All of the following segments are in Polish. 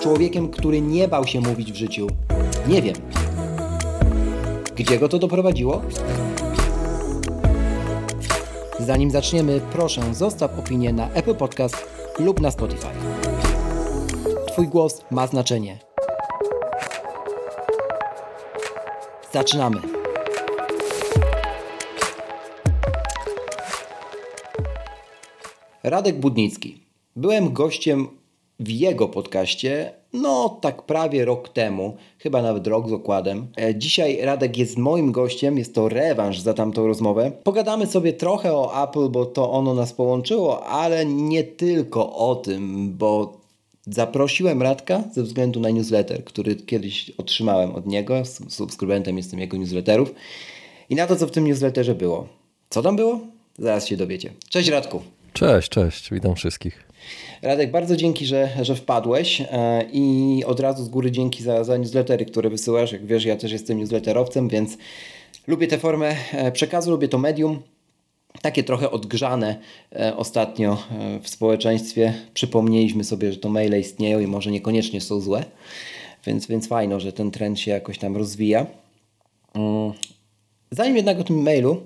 człowiekiem, który nie bał się mówić w życiu. Nie wiem. Gdzie go to doprowadziło? Zanim zaczniemy, proszę zostaw opinię na Apple Podcast lub na Spotify. Twój głos ma znaczenie. Zaczynamy. Radek Budnicki. Byłem gościem w jego podcaście, no tak prawie rok temu, chyba nawet rok z okładem. E, dzisiaj Radek jest moim gościem, jest to rewanż za tamtą rozmowę. Pogadamy sobie trochę o Apple, bo to ono nas połączyło, ale nie tylko o tym, bo zaprosiłem Radka ze względu na newsletter, który kiedyś otrzymałem od niego, subskrybentem jestem jego newsletterów i na to, co w tym newsletterze było. Co tam było? Zaraz się dowiecie. Cześć Radku. Cześć, cześć, witam wszystkich. Radek, bardzo dzięki, że, że wpadłeś e, i od razu z góry dzięki za, za newslettery, które wysyłasz. Jak wiesz, ja też jestem newsletterowcem, więc lubię tę formę e, przekazu, lubię to medium. Takie trochę odgrzane e, ostatnio w społeczeństwie. Przypomnieliśmy sobie, że to maile istnieją i może niekoniecznie są złe, więc, więc fajno, że ten trend się jakoś tam rozwija. Mm. Zanim jednak o tym mailu,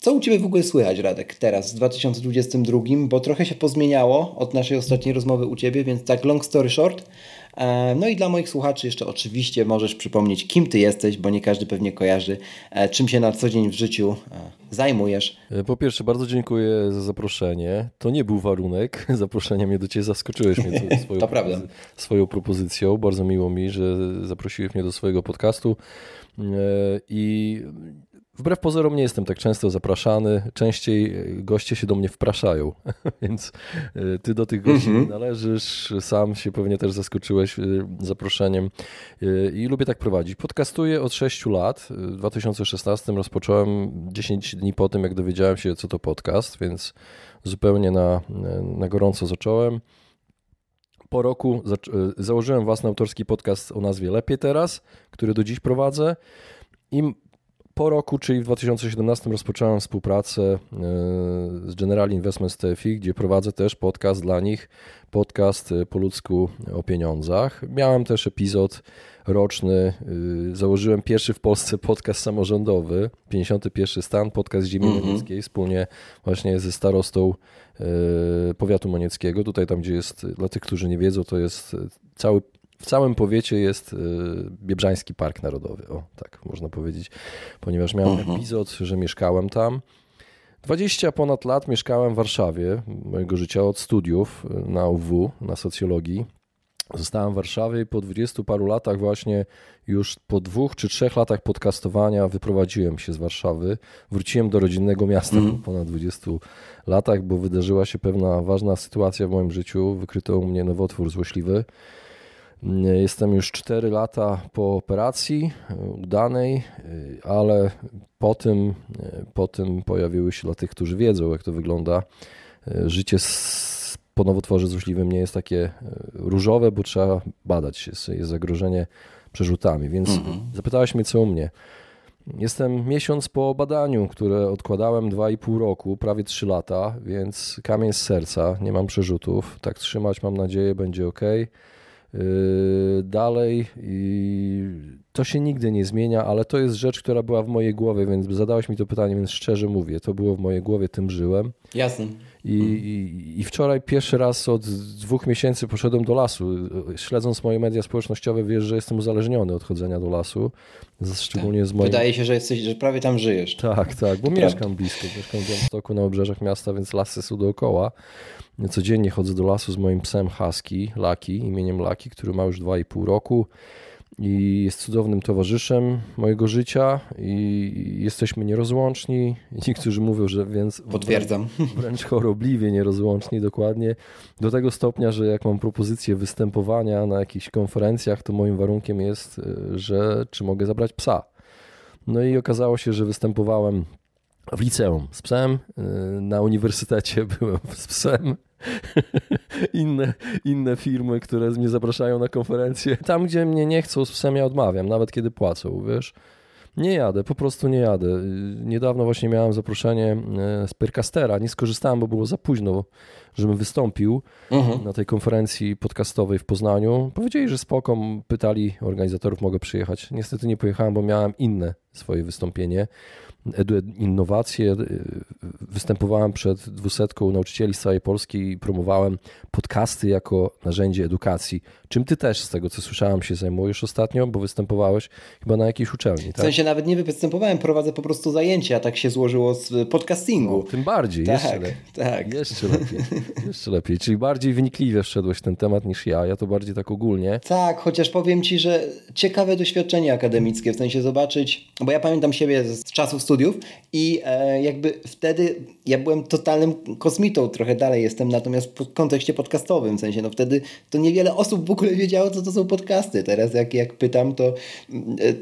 co u Ciebie w ogóle słychać, Radek, teraz w 2022? Bo trochę się pozmieniało od naszej ostatniej rozmowy u Ciebie, więc tak long story short. E, no i dla moich słuchaczy jeszcze oczywiście możesz przypomnieć, kim Ty jesteś, bo nie każdy pewnie kojarzy, e, czym się na co dzień w życiu e, zajmujesz. Po pierwsze, bardzo dziękuję za zaproszenie. To nie był warunek zaproszenia mnie do Ciebie, zaskoczyłeś mnie swoją, to swoją propozycją. Bardzo miło mi, że zaprosiłeś mnie do swojego podcastu. I Wbrew pozorom nie jestem tak często zapraszany. Częściej goście się do mnie wpraszają, więc e, ty do tych gości mm -hmm. należysz. Sam się pewnie też zaskoczyłeś e, zaproszeniem e, i lubię tak prowadzić. Podcastuję od 6 lat. W 2016 rozpocząłem 10 dni po tym, jak dowiedziałem się, co to podcast, więc zupełnie na, na gorąco zacząłem. Po roku założyłem własny autorski podcast o nazwie Lepiej Teraz, który do dziś prowadzę. I po roku, czyli w 2017 rozpocząłem współpracę e, z General Investments TFI, gdzie prowadzę też podcast dla nich, podcast e, po ludzku o pieniądzach. Miałem też epizod roczny, e, założyłem pierwszy w Polsce podcast samorządowy, 51 stan, podcast ziemi mm -hmm. monieckiej, wspólnie właśnie ze starostą powiatu monieckiego. Tutaj tam, gdzie jest, dla tych, którzy nie wiedzą, to jest cały w całym powiecie jest y, Biebrzański Park Narodowy, o tak można powiedzieć, ponieważ miałem uh mhm. -huh. epizod, że mieszkałem tam. 20 ponad lat mieszkałem w Warszawie, mojego życia od studiów y, na UW, na socjologii. Zostałem w Warszawie i po 20 paru latach właśnie już po dwóch czy trzech latach podcastowania wyprowadziłem się z Warszawy. Wróciłem do rodzinnego miasta mm. po ponad 20 latach, bo wydarzyła się pewna ważna sytuacja w moim życiu. Wykryto u mnie nowotwór złośliwy. Jestem już 4 lata po operacji e, udanej, e, ale po tym, e, po tym pojawiły się dla tych, którzy wiedzą, jak to wygląda, życie z, po nowotworze złośliwym nie jest takie różowe, bo trzeba badać, jest, jest zagrożenie przerzutami. Więc mhm. zapytałeś mnie, co u mnie. Jestem miesiąc po badaniu, które odkładałem 2,5 roku, prawie 3 lata, więc kamień z serca, nie mam przerzutów. Tak trzymać, mam nadzieję, będzie ok. Yy, dalej i to się nigdy nie zmienia, ale to jest rzecz, która była w mojej głowie, więc zadałeś mi to pytanie, więc szczerze mówię, to było w mojej głowie, tym żyłem. Jasne. I, i, I, wczoraj pierwszy raz od dwóch miesięcy poszedłem do lasu. Śledząc moje media społecznościowe, wiesz, że jestem uzależniony od chodzenia do lasu. Szczególnie tak. z moim... Wydaje się, że, jesteś, że prawie tam żyjesz. Tak, tak, bo mieszkam blisko. Mieszkam w Białymstoku na obrzeżach miasta, więc lasy są dookoła. Codziennie chodzę do lasu z moim psem Husky, Laki, imieniem Laki, który ma już 2,5 roku. I jest cudownym towarzyszem mojego życia i jesteśmy nierozłączni. Niektórzy mówią, że więc Potwierdzam. Wręcz, wręcz chorobliwie nierozłączni dokładnie. Do tego stopnia, że jak mam propozycję występowania na jakichś konferencjach, to moim warunkiem jest, e, że czy mogę zabrać psa. No i okazało się, że występowałem w liceum z psem, e, na uniwersytecie byłem z psem inne, inne firmy, które mnie zapraszają na konferencje. Tam, gdzie mnie nie chcą, psem ja odmawiam, nawet kiedy płacą, wiesz. Nie jadę, po prostu nie jadę. Niedawno właśnie miałem zaproszenie e, z Pyrcastera, nie skorzystałem, bo było za późno, żebym wystąpił mhm. na tej konferencji podcastowej w Poznaniu. Powiedzieli, że spoko, pytali organizatorów, mogę przyjechać. Niestety nie pojechałem, bo miałem inne swoje wystąpienie. Innowacje. Występowałem przed dwusetką nauczycieli z całej Polski i promowałem podcasty jako narzędzie edukacji. Czym ty też, z tego co słyszałem, się zajmujesz ostatnio, bo występowałeś chyba na jakiejś uczelni, tak? W sensie nawet nie występowałem, prowadzę po prostu zajęcia, tak się złożyło z podcastingu. No, tym bardziej, tak, jeszcze lepiej. Tak. Jeszcze lepiej, jeszcze lepiej. Czyli bardziej wynikliwie wszedłeś w ten temat niż ja, ja to bardziej tak ogólnie. Tak, chociaż powiem ci, że ciekawe doświadczenie akademickie, w sensie zobaczyć, bo ja pamiętam siebie z czasów studiów i e, jakby wtedy ja byłem totalnym kosmitą, trochę dalej jestem, natomiast w kontekście podcastowym, w sensie no wtedy to niewiele osób w ogóle wiedziało, co to są podcasty. Teraz jak, jak pytam, to,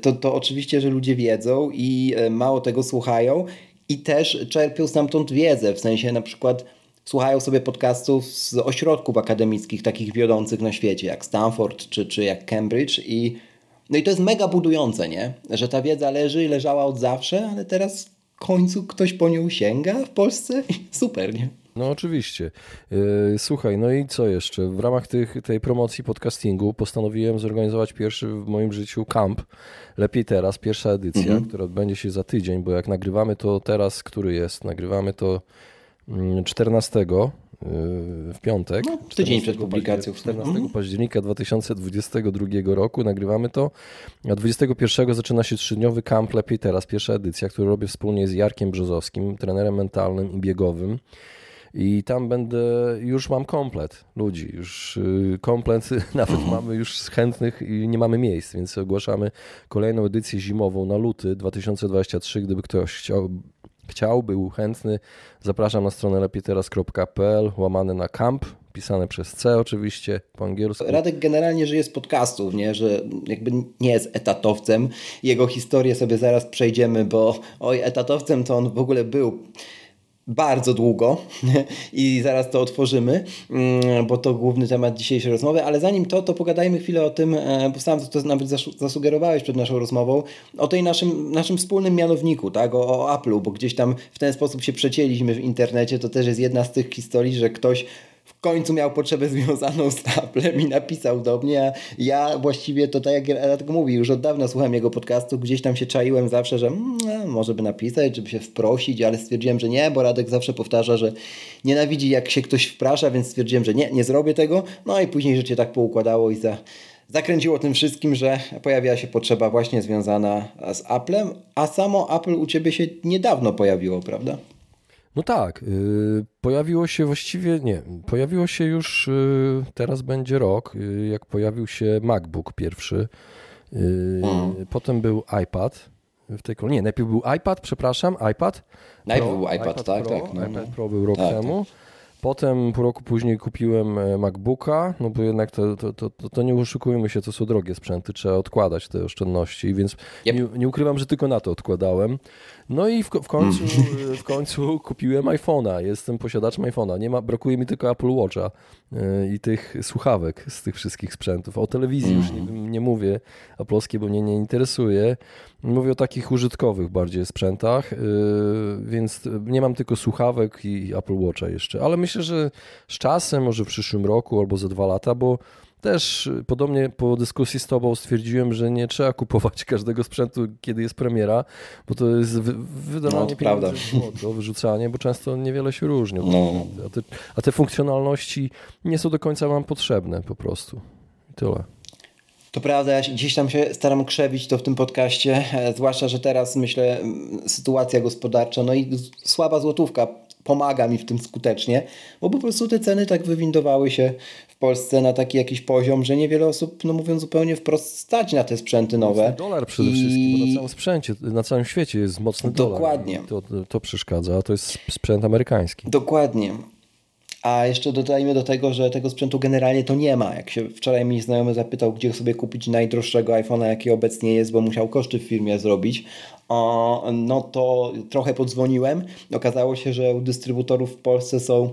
to, to oczywiście, że ludzie wiedzą i e, mało tego słuchają i też czerpią stamtąd wiedzę, w sensie na przykład słuchają sobie podcastów z ośrodków akademickich, takich wiodących na świecie, jak Stanford czy, czy jak Cambridge i no i to jest mega budujące, nie? Że ta wiedza leży i leżała od zawsze, ale teraz w końcu ktoś po nią sięga w Polsce. Super, nie? No oczywiście. E, słuchaj, no i co jeszcze? W ramach tych, tej promocji podcastingu postanowiłem zorganizować pierwszy w moim życiu camp. Lepiej teraz, pierwsza edycja, mhm. która odbędzie się za tydzień, bo jak nagrywamy to teraz, który jest? Nagrywamy to 14 mm, w piątek. No, tydzień przed publikacją. 14 mm. października 2022 roku nagrywamy to, a 21 zaczyna się trzydniowy kamp Lepiej Teraz, pierwsza edycja, którą robię wspólnie z Jarkiem Brzozowskim, trenerem mentalnym i biegowym. I tam będę, już mam komplet ludzi, już y, komplet, nawet mamy już chętnych i nie mamy miejsc, więc ogłaszamy kolejną edycję zimową na luty 2023. Gdyby ktoś chciał chciał, był chętny, zapraszam na stronę lepieteras.pl, łamane na camp, pisane przez C oczywiście, po angielsku. Radek generalnie żyje z podcastów, nie? że jakby nie jest etatowcem. Jego historię sobie zaraz przejdziemy, bo oj, etatowcem to on w ogóle był bardzo długo i zaraz to otworzymy, mm, bo to główny temat dzisiejszej rozmowy, ale zanim to, to pogadajmy chwilę o tym, e, bo sam to nawet zasugerowałeś przed naszą rozmową, o tej naszym, naszym wspólnym mianowniku, tak, o, o Apple'u, bo gdzieś tam w ten sposób się przecięliśmy w internecie, to też jest jedna z tych historii, że ktoś w końcu miał potrzebę związaną z Applem i napisał do mnie. Ja właściwie to tak jak Radek mówi, już od dawna słucham jego podcastu, gdzieś tam się czaiłem zawsze, że mm, może by napisać, żeby się wprosić, ale stwierdziłem, że nie, bo Radek zawsze powtarza, że nienawidzi jak się ktoś wprasza, więc stwierdziłem, że nie, nie zrobię tego. No i później życie tak poukładało i za, zakręciło tym wszystkim, że pojawiła się potrzeba właśnie związana z Applem, a samo Apple u Ciebie się niedawno pojawiło, prawda? No tak, y, pojawiło się właściwie, nie, pojawiło się już, y, teraz będzie rok, y, jak pojawił się MacBook pierwszy, hmm. potem był iPad, w tej nie, najpierw był iPad, przepraszam, iPad. Najpierw był iPad, iPad tak, Pro, tak. No, iPad no. Pro był rok tak, temu. Tak. Potem pół roku później kupiłem e, MacBooka, no bo jednak to, to, to, to, nie oszukujmy się, to są drogie sprzęty, trzeba odkładać te oszczędności, więc yep. nie, nie, ukrywam, że tylko na to odkładałem. No i w, w końcu, mm. w końcu kupiłem iPhone'a, jestem posiadaczem iPhone'a, nie ma, brakuje mi tylko Apple Watcha e, i tych słuchawek z tych wszystkich sprzętów. O telewizji już nie, mm. nie mówię, a polskie, bo mnie nie interesuje. Mówię o takich użytkowych bardziej sprzętach, yy, więc nie mam tylko słuchawek i Apple Watcha jeszcze, ale myślę, że z czasem, może w przyszłym roku albo za dwa lata, bo też podobnie po dyskusji z Tobą stwierdziłem, że nie trzeba kupować każdego sprzętu, kiedy jest premiera, bo to jest wydawanie no, prawda. do wyrzucanie, bo często niewiele się różni. No. A, te, a te funkcjonalności nie są do końca Wam potrzebne po prostu. I tyle. To prawda, ja gdzieś tam się staram krzewić to w tym podcaście, zwłaszcza, że teraz myślę sytuacja gospodarcza, no i słaba złotówka pomaga mi w tym skutecznie, bo po prostu te ceny tak wywindowały się w Polsce na taki jakiś poziom, że niewiele osób, no mówiąc zupełnie wprost, stać na te sprzęty nowe. Dolar przede I... wszystkim, bo na całym sprzęcie, na całym świecie jest mocny dolar. Dokładnie. To, to przeszkadza, a to jest sprzęt amerykański. Dokładnie. A jeszcze dodajmy do tego, że tego sprzętu generalnie to nie ma. Jak się wczoraj mi znajomy zapytał, gdzie sobie kupić najdroższego iPhone'a, jaki obecnie jest, bo musiał koszty w firmie zrobić, no to trochę podzwoniłem. Okazało się, że u dystrybutorów w Polsce są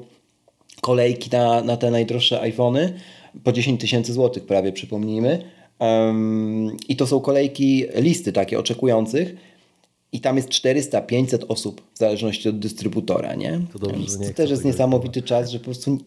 kolejki na, na te najdroższe iPhony po 10 tysięcy złotych prawie, przypomnijmy. Um, I to są kolejki, listy takie oczekujących i tam jest 400-500 osób w zależności od dystrybutora, nie? To, dobrze, to też jest niesamowity czas, że po prostu,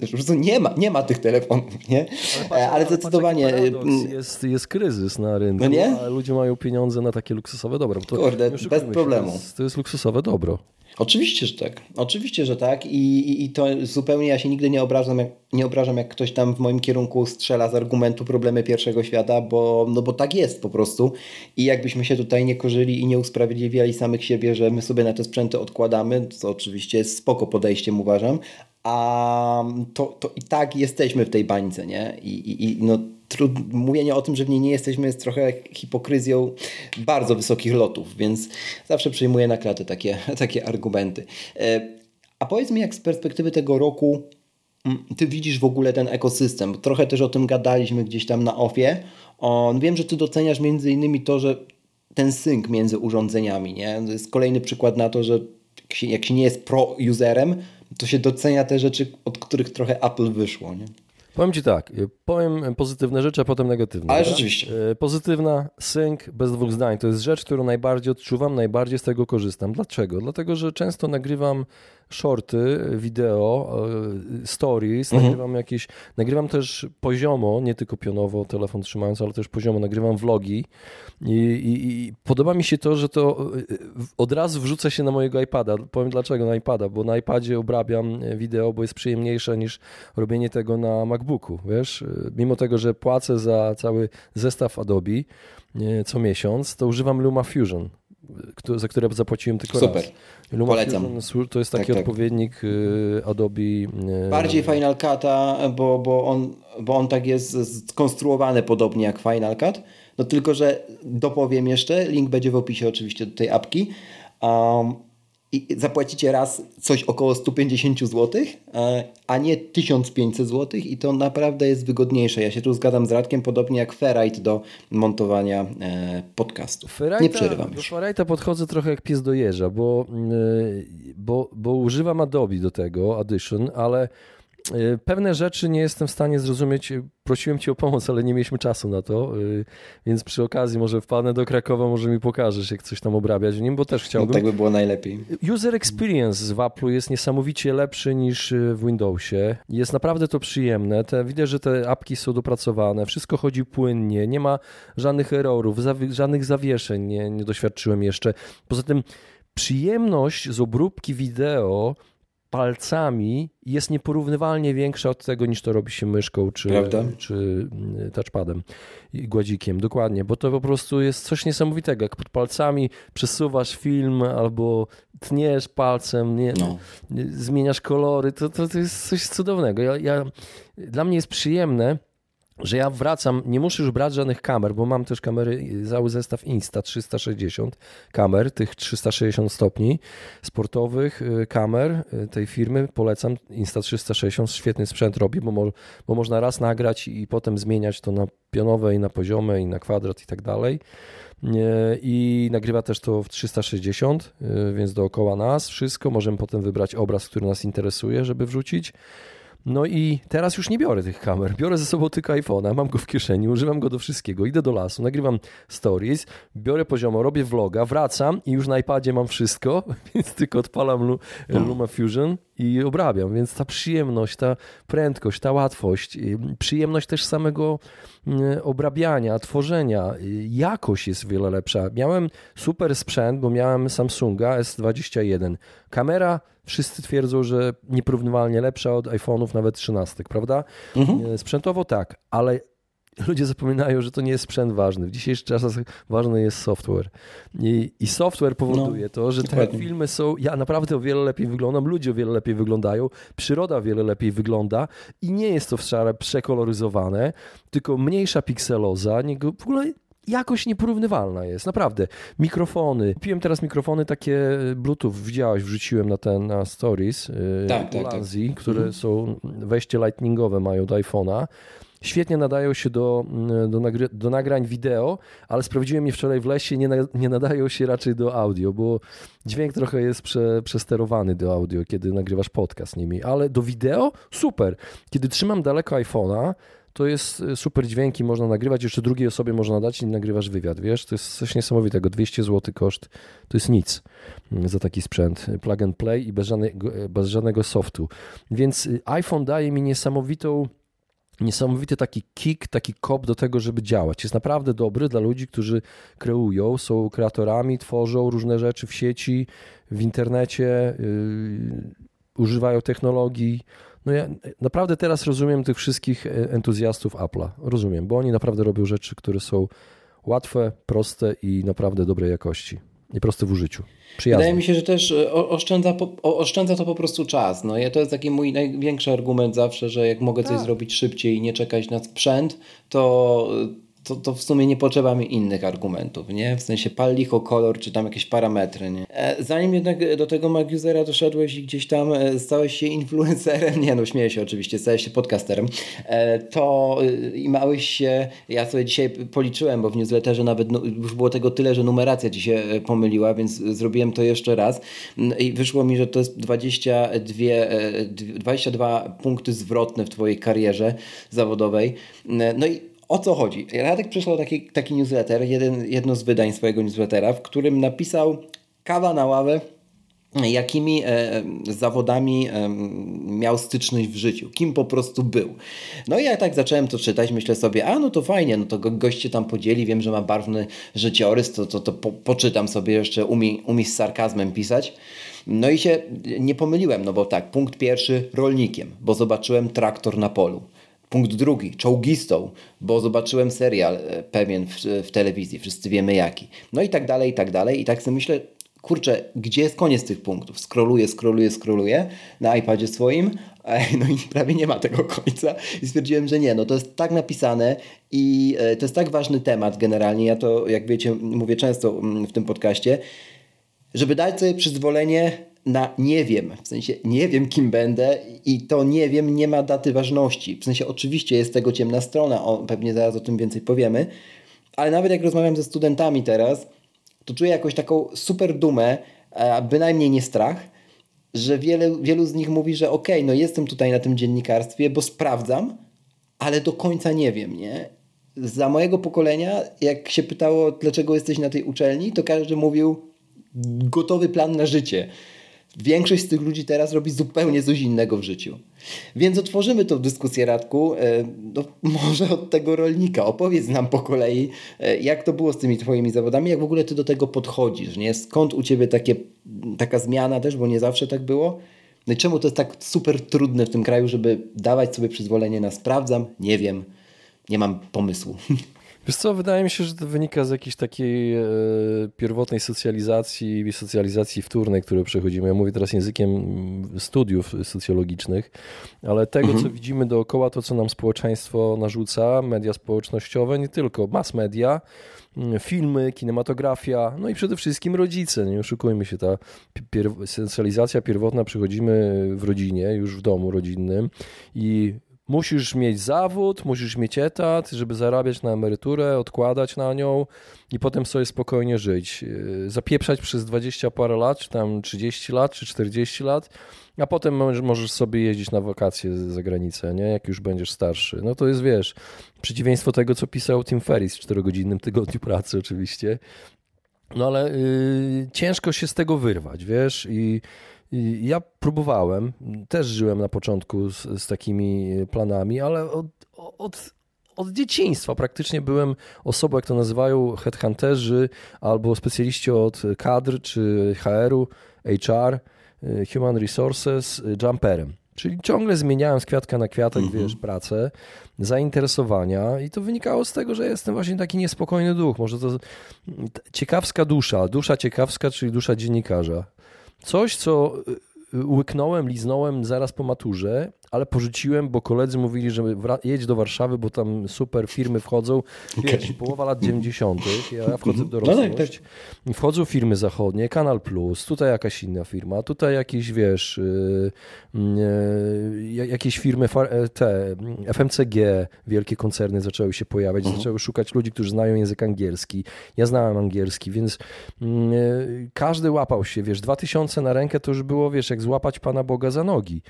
po prostu nie, ma, nie ma tych telefonów, nie? Ale, patrz, ale zdecydowanie... Patrz, jest, jest kryzys na rynku, no nie? a ludzie mają pieniądze na takie luksusowe dobro. To, Kurde, bez problemu. To jest, to jest luksusowe dobro. Oczywiście, że tak. Oczywiście, że tak. I, i, I, to zupełnie ja się nigdy nie obrażam, jak, nie obrażam, jak ktoś tam w moim kierunku strzela z argumentu problemy pierwszego świata, bo, no bo tak jest po prostu. I jakbyśmy się tutaj nie korzyli i nie usprawiedliwiali samych siebie, że my sobie na te sprzęty odkładamy, to oczywiście jest spoko podejściem, uważam, a to, to i tak jesteśmy w tej bańce, nie? I, i, i no trud, mówienie o tym, że w niej nie jesteśmy, jest trochę hipokryzją bardzo wysokich lotów, więc zawsze przyjmuję na klatę takie, takie argumenty. E, a powiedz mi, jak z perspektywy tego roku mm, ty widzisz w ogóle ten ekosystem? Trochę też o tym gadaliśmy gdzieś tam na ofie. Wiem, że ty doceniasz między innymi to, że ten sync między urządzeniami, nie? To jest kolejny przykład na to, że jak się, jak się nie jest pro-userem, to się docenia te rzeczy, od których trochę Apple wyszło, nie? Powiem Ci tak, y, powiem pozytywne rzeczy, a potem negatywne. Ale tak? rzeczywiście. Y, pozytywna, sync, bez dwóch zdań, to jest rzecz, którą najbardziej odczuwam, najbardziej z tego korzystam. Dlaczego? Dlatego, że często nagrywam shorty, wideo, e, stories, mhm. nagrywam jakieś, nagrywam też poziomo, nie tylko pionowo, telefon trzymając, ale też poziomo, nagrywam vlogi i, i, i podoba mi się to, że to e, od razu wrzuca się na mojego iPada. Powiem dlaczego na iPada, bo na iPadzie obrabiam wideo, bo jest przyjemniejsze niż robienie tego na MacBooku, wiesz? Mimo tego, że płacę za cały zestaw Adobe co miesiąc, to używam Luma Fusion za które zapłaciłem tylko Super. raz. Polecam. Fusion to jest taki tak, tak. odpowiednik y, Adobe. Y, Bardziej Final Cut'a, bo, bo, on, bo on tak jest skonstruowany podobnie jak Final Cut. No tylko, że dopowiem jeszcze, link będzie w opisie oczywiście do tej apki. Um, i zapłacicie raz coś około 150 zł, e, a nie 1500 zł i to naprawdę jest wygodniejsze. Ja się tu zgadzam z Radkiem, podobnie jak Ferrite do montowania e, podcastów. Ferrite'a, nie przerywam już. Do Ferrite'a podchodzę trochę jak pies do jeża, bo, e, bo, bo używam Adobe do tego, Audition, ale pewne rzeczy nie jestem w stanie zrozumieć. Prosiłem Cię o pomoc, ale nie mieliśmy czasu na to, y, więc przy okazji może wpadnę do Krakowa, może mi pokażesz, jak coś tam obrabiać w nim, bo też chciałbym. No, tak by było najlepiej. User experience w Apple'u jest niesamowicie lepszy niż y, w Windowsie. Jest naprawdę to przyjemne. Te, widać, że te apki są dopracowane, wszystko chodzi płynnie, nie ma żadnych errorów, żadnych zawieszeń nie, nie doświadczyłem jeszcze. Poza tym przyjemność z obróbki wideo palcami jest nieporównywalnie większa od tego, niż to robi się myszką czy, czy mm, touchpadem i gładzikiem. Dokładnie, bo to po prostu jest coś niesamowitego. Jak pod palcami przesuwasz film albo tniesz palcem, nie, no. zmieniasz kolory, to, to, to jest coś cudownego. Ja, ja, dla mnie jest przyjemne że ja wracam, nie muszę już brać żadnych kamer, bo mam też kamery, cały zestaw Insta 360 kamer, tych 360 stopni sportowych y, kamer y, tej firmy, polecam, Insta 360, świetny sprzęt robi, bo, mo, bo można raz nagrać i potem zmieniać to na pionowe i na poziome i na kwadrat i tak dalej. Y, I nagrywa też to w 360, więc dookoła nas wszystko. Możemy potem wybrać obraz, który nas interesuje, żeby wrzucić. No i teraz już nie biorę tych kamer. Biorę ze sobą tylko iPhone'a, mam go w kieszeni, używam go do wszystkiego. Idę do lasu, nagrywam stories, biorę poziomo, robię vloga, wracam i już na iPadzie mam wszystko, więc tylko odpalam Luma Fusion i obrabiam. Więc ta przyjemność, ta prędkość, ta łatwość, przyjemność też samego mm, obrabiania, tworzenia, jakość jest wiele lepsza. Miałem super sprzęt, bo miałem Samsunga S21. Kamera wszyscy twierdzą, że nieporównywalnie lepsza od iPhone'ów nawet 13, prawda? Mhm. E, sprzętowo tak, ale ludzie zapominają, że to nie jest sprzęt ważny. W dzisiejszych czasach ważny jest software. I, i software powoduje no, to, że te filmy są. Ja naprawdę o wiele lepiej wyglądam, ludzie o wiele lepiej wyglądają, przyroda o wiele lepiej wygląda i nie jest to wcale przekoloryzowane, tylko mniejsza pikseloza. W ogóle jakoś nieporównywalna jest, naprawdę. Mikrofony. Kupiłem teraz mikrofony takie Bluetooth, widziałeś, wrzuciłem na ten na stories. Y, tak, tak, tak. które mhm. są wejście lightningowe mają do iPhone'a. Świetnie nadają się do, do, nagry, do nagrań wideo, ale sprawdziłem je wczoraj w lesie, nie, na, nie nadają się raczej do audio, bo dźwięk trochę jest prze, przesterowany do audio, kiedy nagrywasz podcast nimi, ale do wideo? Super. Kiedy trzymam daleko iPhone'a, to jest y, super dźwięki, można nagrywać, jeszcze drugiej osobie można dać i nagrywasz wywiad, wiesz, to jest coś niesamowitego, 200 zł koszt, to jest nic mm, za taki sprzęt, plug and play i bez żadnego, bez żadnego softu, więc y, iPhone daje mi niesamowitą niesamowity taki kick, taki kop do tego, żeby działać. Jest naprawdę dobry dla ludzi, którzy kreują, są kreatorami, tworzą różne rzeczy w sieci, w internecie, yy, używają technologii. No ja naprawdę teraz rozumiem tych wszystkich e, entuzjastów Apple'a. Rozumiem, bo oni naprawdę robią rzeczy, które są łatwe, proste i naprawdę dobrej jakości. I proste w użyciu. Przyjazne. Wydaje mi się, że też e, oszczędza, oszczędza to po prostu czas. No, to jest taki mój największy argument zawsze, że jak mogę coś tak. zrobić szybciej i nie czekać na sprzęt, to, to, to w sumie nie potrzeba mi innych argumentów, nie? W sensie pal licho, kolor, czy tam jakieś parametry, nie? E, zanim jednak do tego Magusera doszedłeś i gdzieś tam e, stałeś się influencerem, nie no, śmieję się oczywiście, stałeś się podcasterem, e, to i małeś się, ja sobie dzisiaj policzyłem, bo w newsletterze nawet już było tego tyle, że numeracja ci się pomyliła, więc zrobiłem to jeszcze raz i wyszło mi, że to jest 22, 22 punkty zwrotne w twojej karierze zawodowej. No i o co chodzi? Radek przysłał taki, taki newsletter, jeden, jedno z wydań swojego newslettera, w którym napisał kawa na ławę, jakimi e, zawodami e, miał styczność w życiu, kim po prostu był. No i ja tak zacząłem to czytać, myślę sobie, a no to fajnie, no to go, goście tam podzieli, wiem, że ma barwny życiorys, to, to, to po, poczytam sobie jeszcze, umi, umi z sarkazmem pisać. No i się nie pomyliłem, no bo tak, punkt pierwszy rolnikiem, bo zobaczyłem traktor na polu. Punkt drugi, czołgistą, bo zobaczyłem serial e, pewien w, w, telewizji, wszyscy wiemy jaki. No i tak dalej, i tak dalej. I tak sobie myślę, kurczę, gdzie jest koniec tych punktów? Skroluję, skroluję, skroluję na iPadzie swoim, no i prawie nie ma tego końca. I stwierdziłem, że nie, no to jest tak napisane i e, to jest tak ważny temat generalnie. Ja to, jak wiecie, mówię często mm, w tym podcaście, żeby dać sobie przyzwolenie na nie wiem, w sensie nie wiem kim będę i to nie wiem nie ma daty ważności. W sensie oczywiście jest tego ciemna strona, o, pewnie zaraz o tym więcej powiemy, ale nawet jak rozmawiam ze studentami teraz, to czuję jakąś taką super dumę, a bynajmniej nie strach, że wiele, wielu z nich mówi, że okej, okay, no jestem tutaj na tym dziennikarstwie, bo sprawdzam, ale do końca nie wiem, nie? Za mojego pokolenia, jak się pytało, dlaczego jesteś na tej uczelni, to każdy mówił gotowy plan na życie. Większość z tych ludzi teraz robi zupełnie coś innego w życiu. Więc otworzymy tą dyskusję, Radku. E, no, może od tego rolnika. Opowiedz nam po kolei, e, jak to było z tymi twoimi zawodami, jak w ogóle ty do tego podchodzisz, nie? Skąd u ciebie takie, taka zmiana też, bo nie zawsze tak było? No i czemu to jest tak super trudne w tym kraju, żeby dawać sobie przyzwolenie na sprawdzam, nie wiem, nie mam pomysłu. Wiesz co, wydaje mi się, że to wynika z jakiejś takiej e, pierwotnej socjalizacji i socjalizacji wtórnej, które przechodzimy. Ja mówię teraz językiem studiów socjologicznych, ale tego, mhm. co widzimy dookoła, to co nam społeczeństwo narzuca, media społecznościowe, nie tylko, mass media, filmy, kinematografia, no i przede wszystkim rodzice. Nie oszukujmy się, ta pier socjalizacja pierwotna przychodzimy w rodzinie, już w domu rodzinnym i Musisz mieć zawód, musisz mieć etat, żeby zarabiać na emeryturę, odkładać na nią i potem sobie spokojnie żyć. Yy, zapieprzać przez 20 parę lat, czy tam 30 lat, czy 40 lat, a potem możesz sobie jeździć na wakacje za granicę, nie? jak już będziesz starszy. No to jest, wiesz, przeciwieństwo tego, co pisał Tim Ferris w 4-godzinnym tygodniu pracy oczywiście. No ale yy, ciężko się z tego wyrwać, wiesz, i ja próbowałem, też żyłem na początku z, z takimi planami, ale od, od, od dzieciństwa praktycznie byłem osobą, jak to nazywają, headhunterzy albo specjaliści od kadr czy HR-u, HR, Human Resources, jumperem. Czyli ciągle zmieniałem z kwiatka na kwiatek, mhm. wiesz, pracę, zainteresowania i to wynikało z tego, że jestem właśnie taki niespokojny duch. Może to ciekawska dusza, dusza ciekawska, czyli dusza dziennikarza. Coś, co łyknąłem, liznąłem zaraz po maturze, ale porzuciłem, bo koledzy mówili, że jedź do Warszawy, bo tam super firmy wchodzą. Wiesz, połowa lat 90. Ja wchodzę w dorosłość. Tak. Wchodzą firmy zachodnie, Kanal Plus, tutaj jakaś inna firma, tutaj jakieś, wiesz, yy, jakieś firmy, e, te FMCG, wielkie koncerny zaczęły się pojawiać, mhm. zaczęły szukać ludzi, którzy znają język angielski. Ja znałem angielski, więc yy, każdy łapał się, wiesz, 2000 na rękę to już było, wiesz, jak złapać Pana Boga za nogi.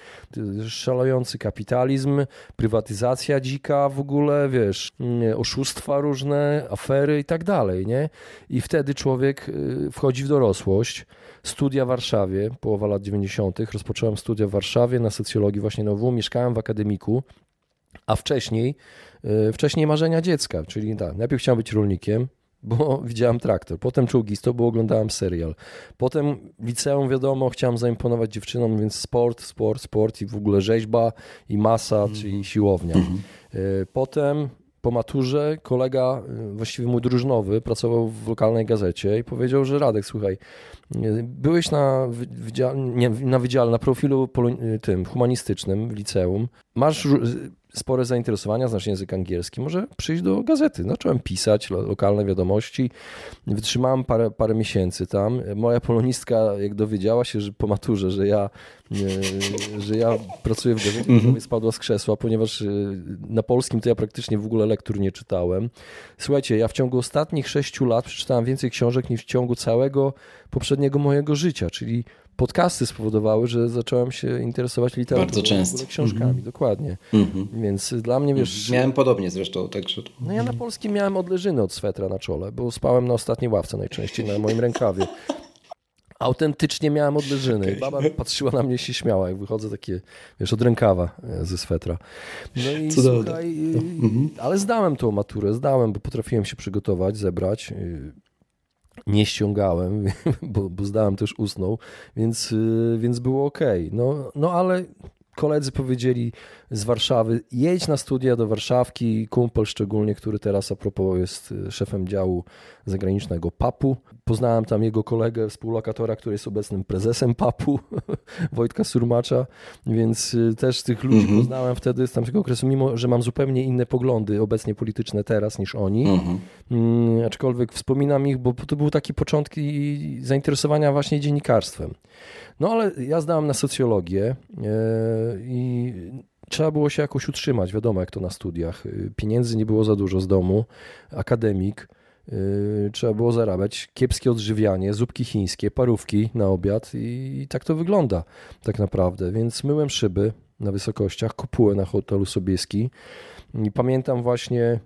Kapitalizm, prywatyzacja dzika w ogóle, wiesz, oszustwa różne, afery i tak dalej, nie? I wtedy człowiek y, wchodzi w dorosłość. Studia w Warszawie, połowa lat 90. Rozpocząłem studia w Warszawie na socjologii właśnie nową, mieszkałem w akademiku, a wcześniej, y, wcześniej marzenia dziecka, czyli tak, najpierw chciałem być rolnikiem, bo widziałem traktor. Potem czołgisto, bo oglądałem serial. Potem liceum, wiadomo, chciałem zaimponować dziewczynom, więc sport, sport, sport i w ogóle rzeźba i masa, mm. czyli siłownia. Mm. Potem po maturze kolega, y, właściwie mój drużynowy, pracował w lokalnej gazecie i powiedział, że Radek, słuchaj, y, byłeś na wydziale, nie, na wydziale, na profilu tym humanistycznym w liceum, masz spore zainteresowania, znasz język angielski, może przyjść do gazety. Zacząłem pisać lokalne wiadomości, wytrzymałem parę, parę miesięcy tam. Moja polonistka, jak dowiedziała się że po maturze, że ja, że ja pracuję w gazecie, to mm -hmm. spadła z krzesła, ponieważ e, na polskim to ja praktycznie w ogóle lektur nie czytałem. Słuchajcie, ja w ciągu ostatnich sześciu lat przeczytałem więcej książek niż w ciągu całego poprzedniego mojego życia, czyli podcasty spowodowały, że zacząłem się interesować literaturą. Bardzo często. Książkami, mm -hmm. dokładnie. Mm -hmm. Więc dla mnie, wiesz... Miałem podobnie zresztą, także... No ja na polskim miałem odleżyny od swetra na czole, bo spałem na ostatniej ławce najczęściej, na moim rękawie. Autentycznie miałem odleżyny. Okay. Baba patrzyła na mnie i się śmiała, jak wychodzę takie, wiesz, od rękawa e, ze swetra. No i Cudowne. słuchaj, no. Mhm. ale zdałem tą maturę, zdałem, bo potrafiłem się przygotować, zebrać nie ściągałem, bo, bo zdałem też usnął, więc, y, więc było ok. No, no ale koledzy powiedzieli z Warszawy, jedź na studia do Warszawki, kumpel szczególnie, który teraz a propos jest y, szefem działu zagranicznego PAP-u. Poznałem tam jego kolegę, współlokatora, który jest obecnym prezesem PAP-u, Wojtka Surmacza, więc y, też tych ludzi mm -hmm. poznałem wtedy z tamtego okresu, mimo że mam zupełnie inne poglądy obecnie polityczne teraz niż oni. Mm -hmm. Aczkolwiek wspominam ich, bo to były takie początki zainteresowania właśnie dziennikarstwem. No ale ja zdałem na socjologię e, i trzeba było się jakoś utrzymać, wiadomo jak to na studiach. Pieniędzy nie było za dużo z domu, akademik, e, trzeba było zarabiać, kiepskie odżywianie, zupki chińskie, parówki na obiad i tak to wygląda tak naprawdę. Więc myłem szyby na wysokościach, kopułę na hotelu Sobieski i pamiętam właśnie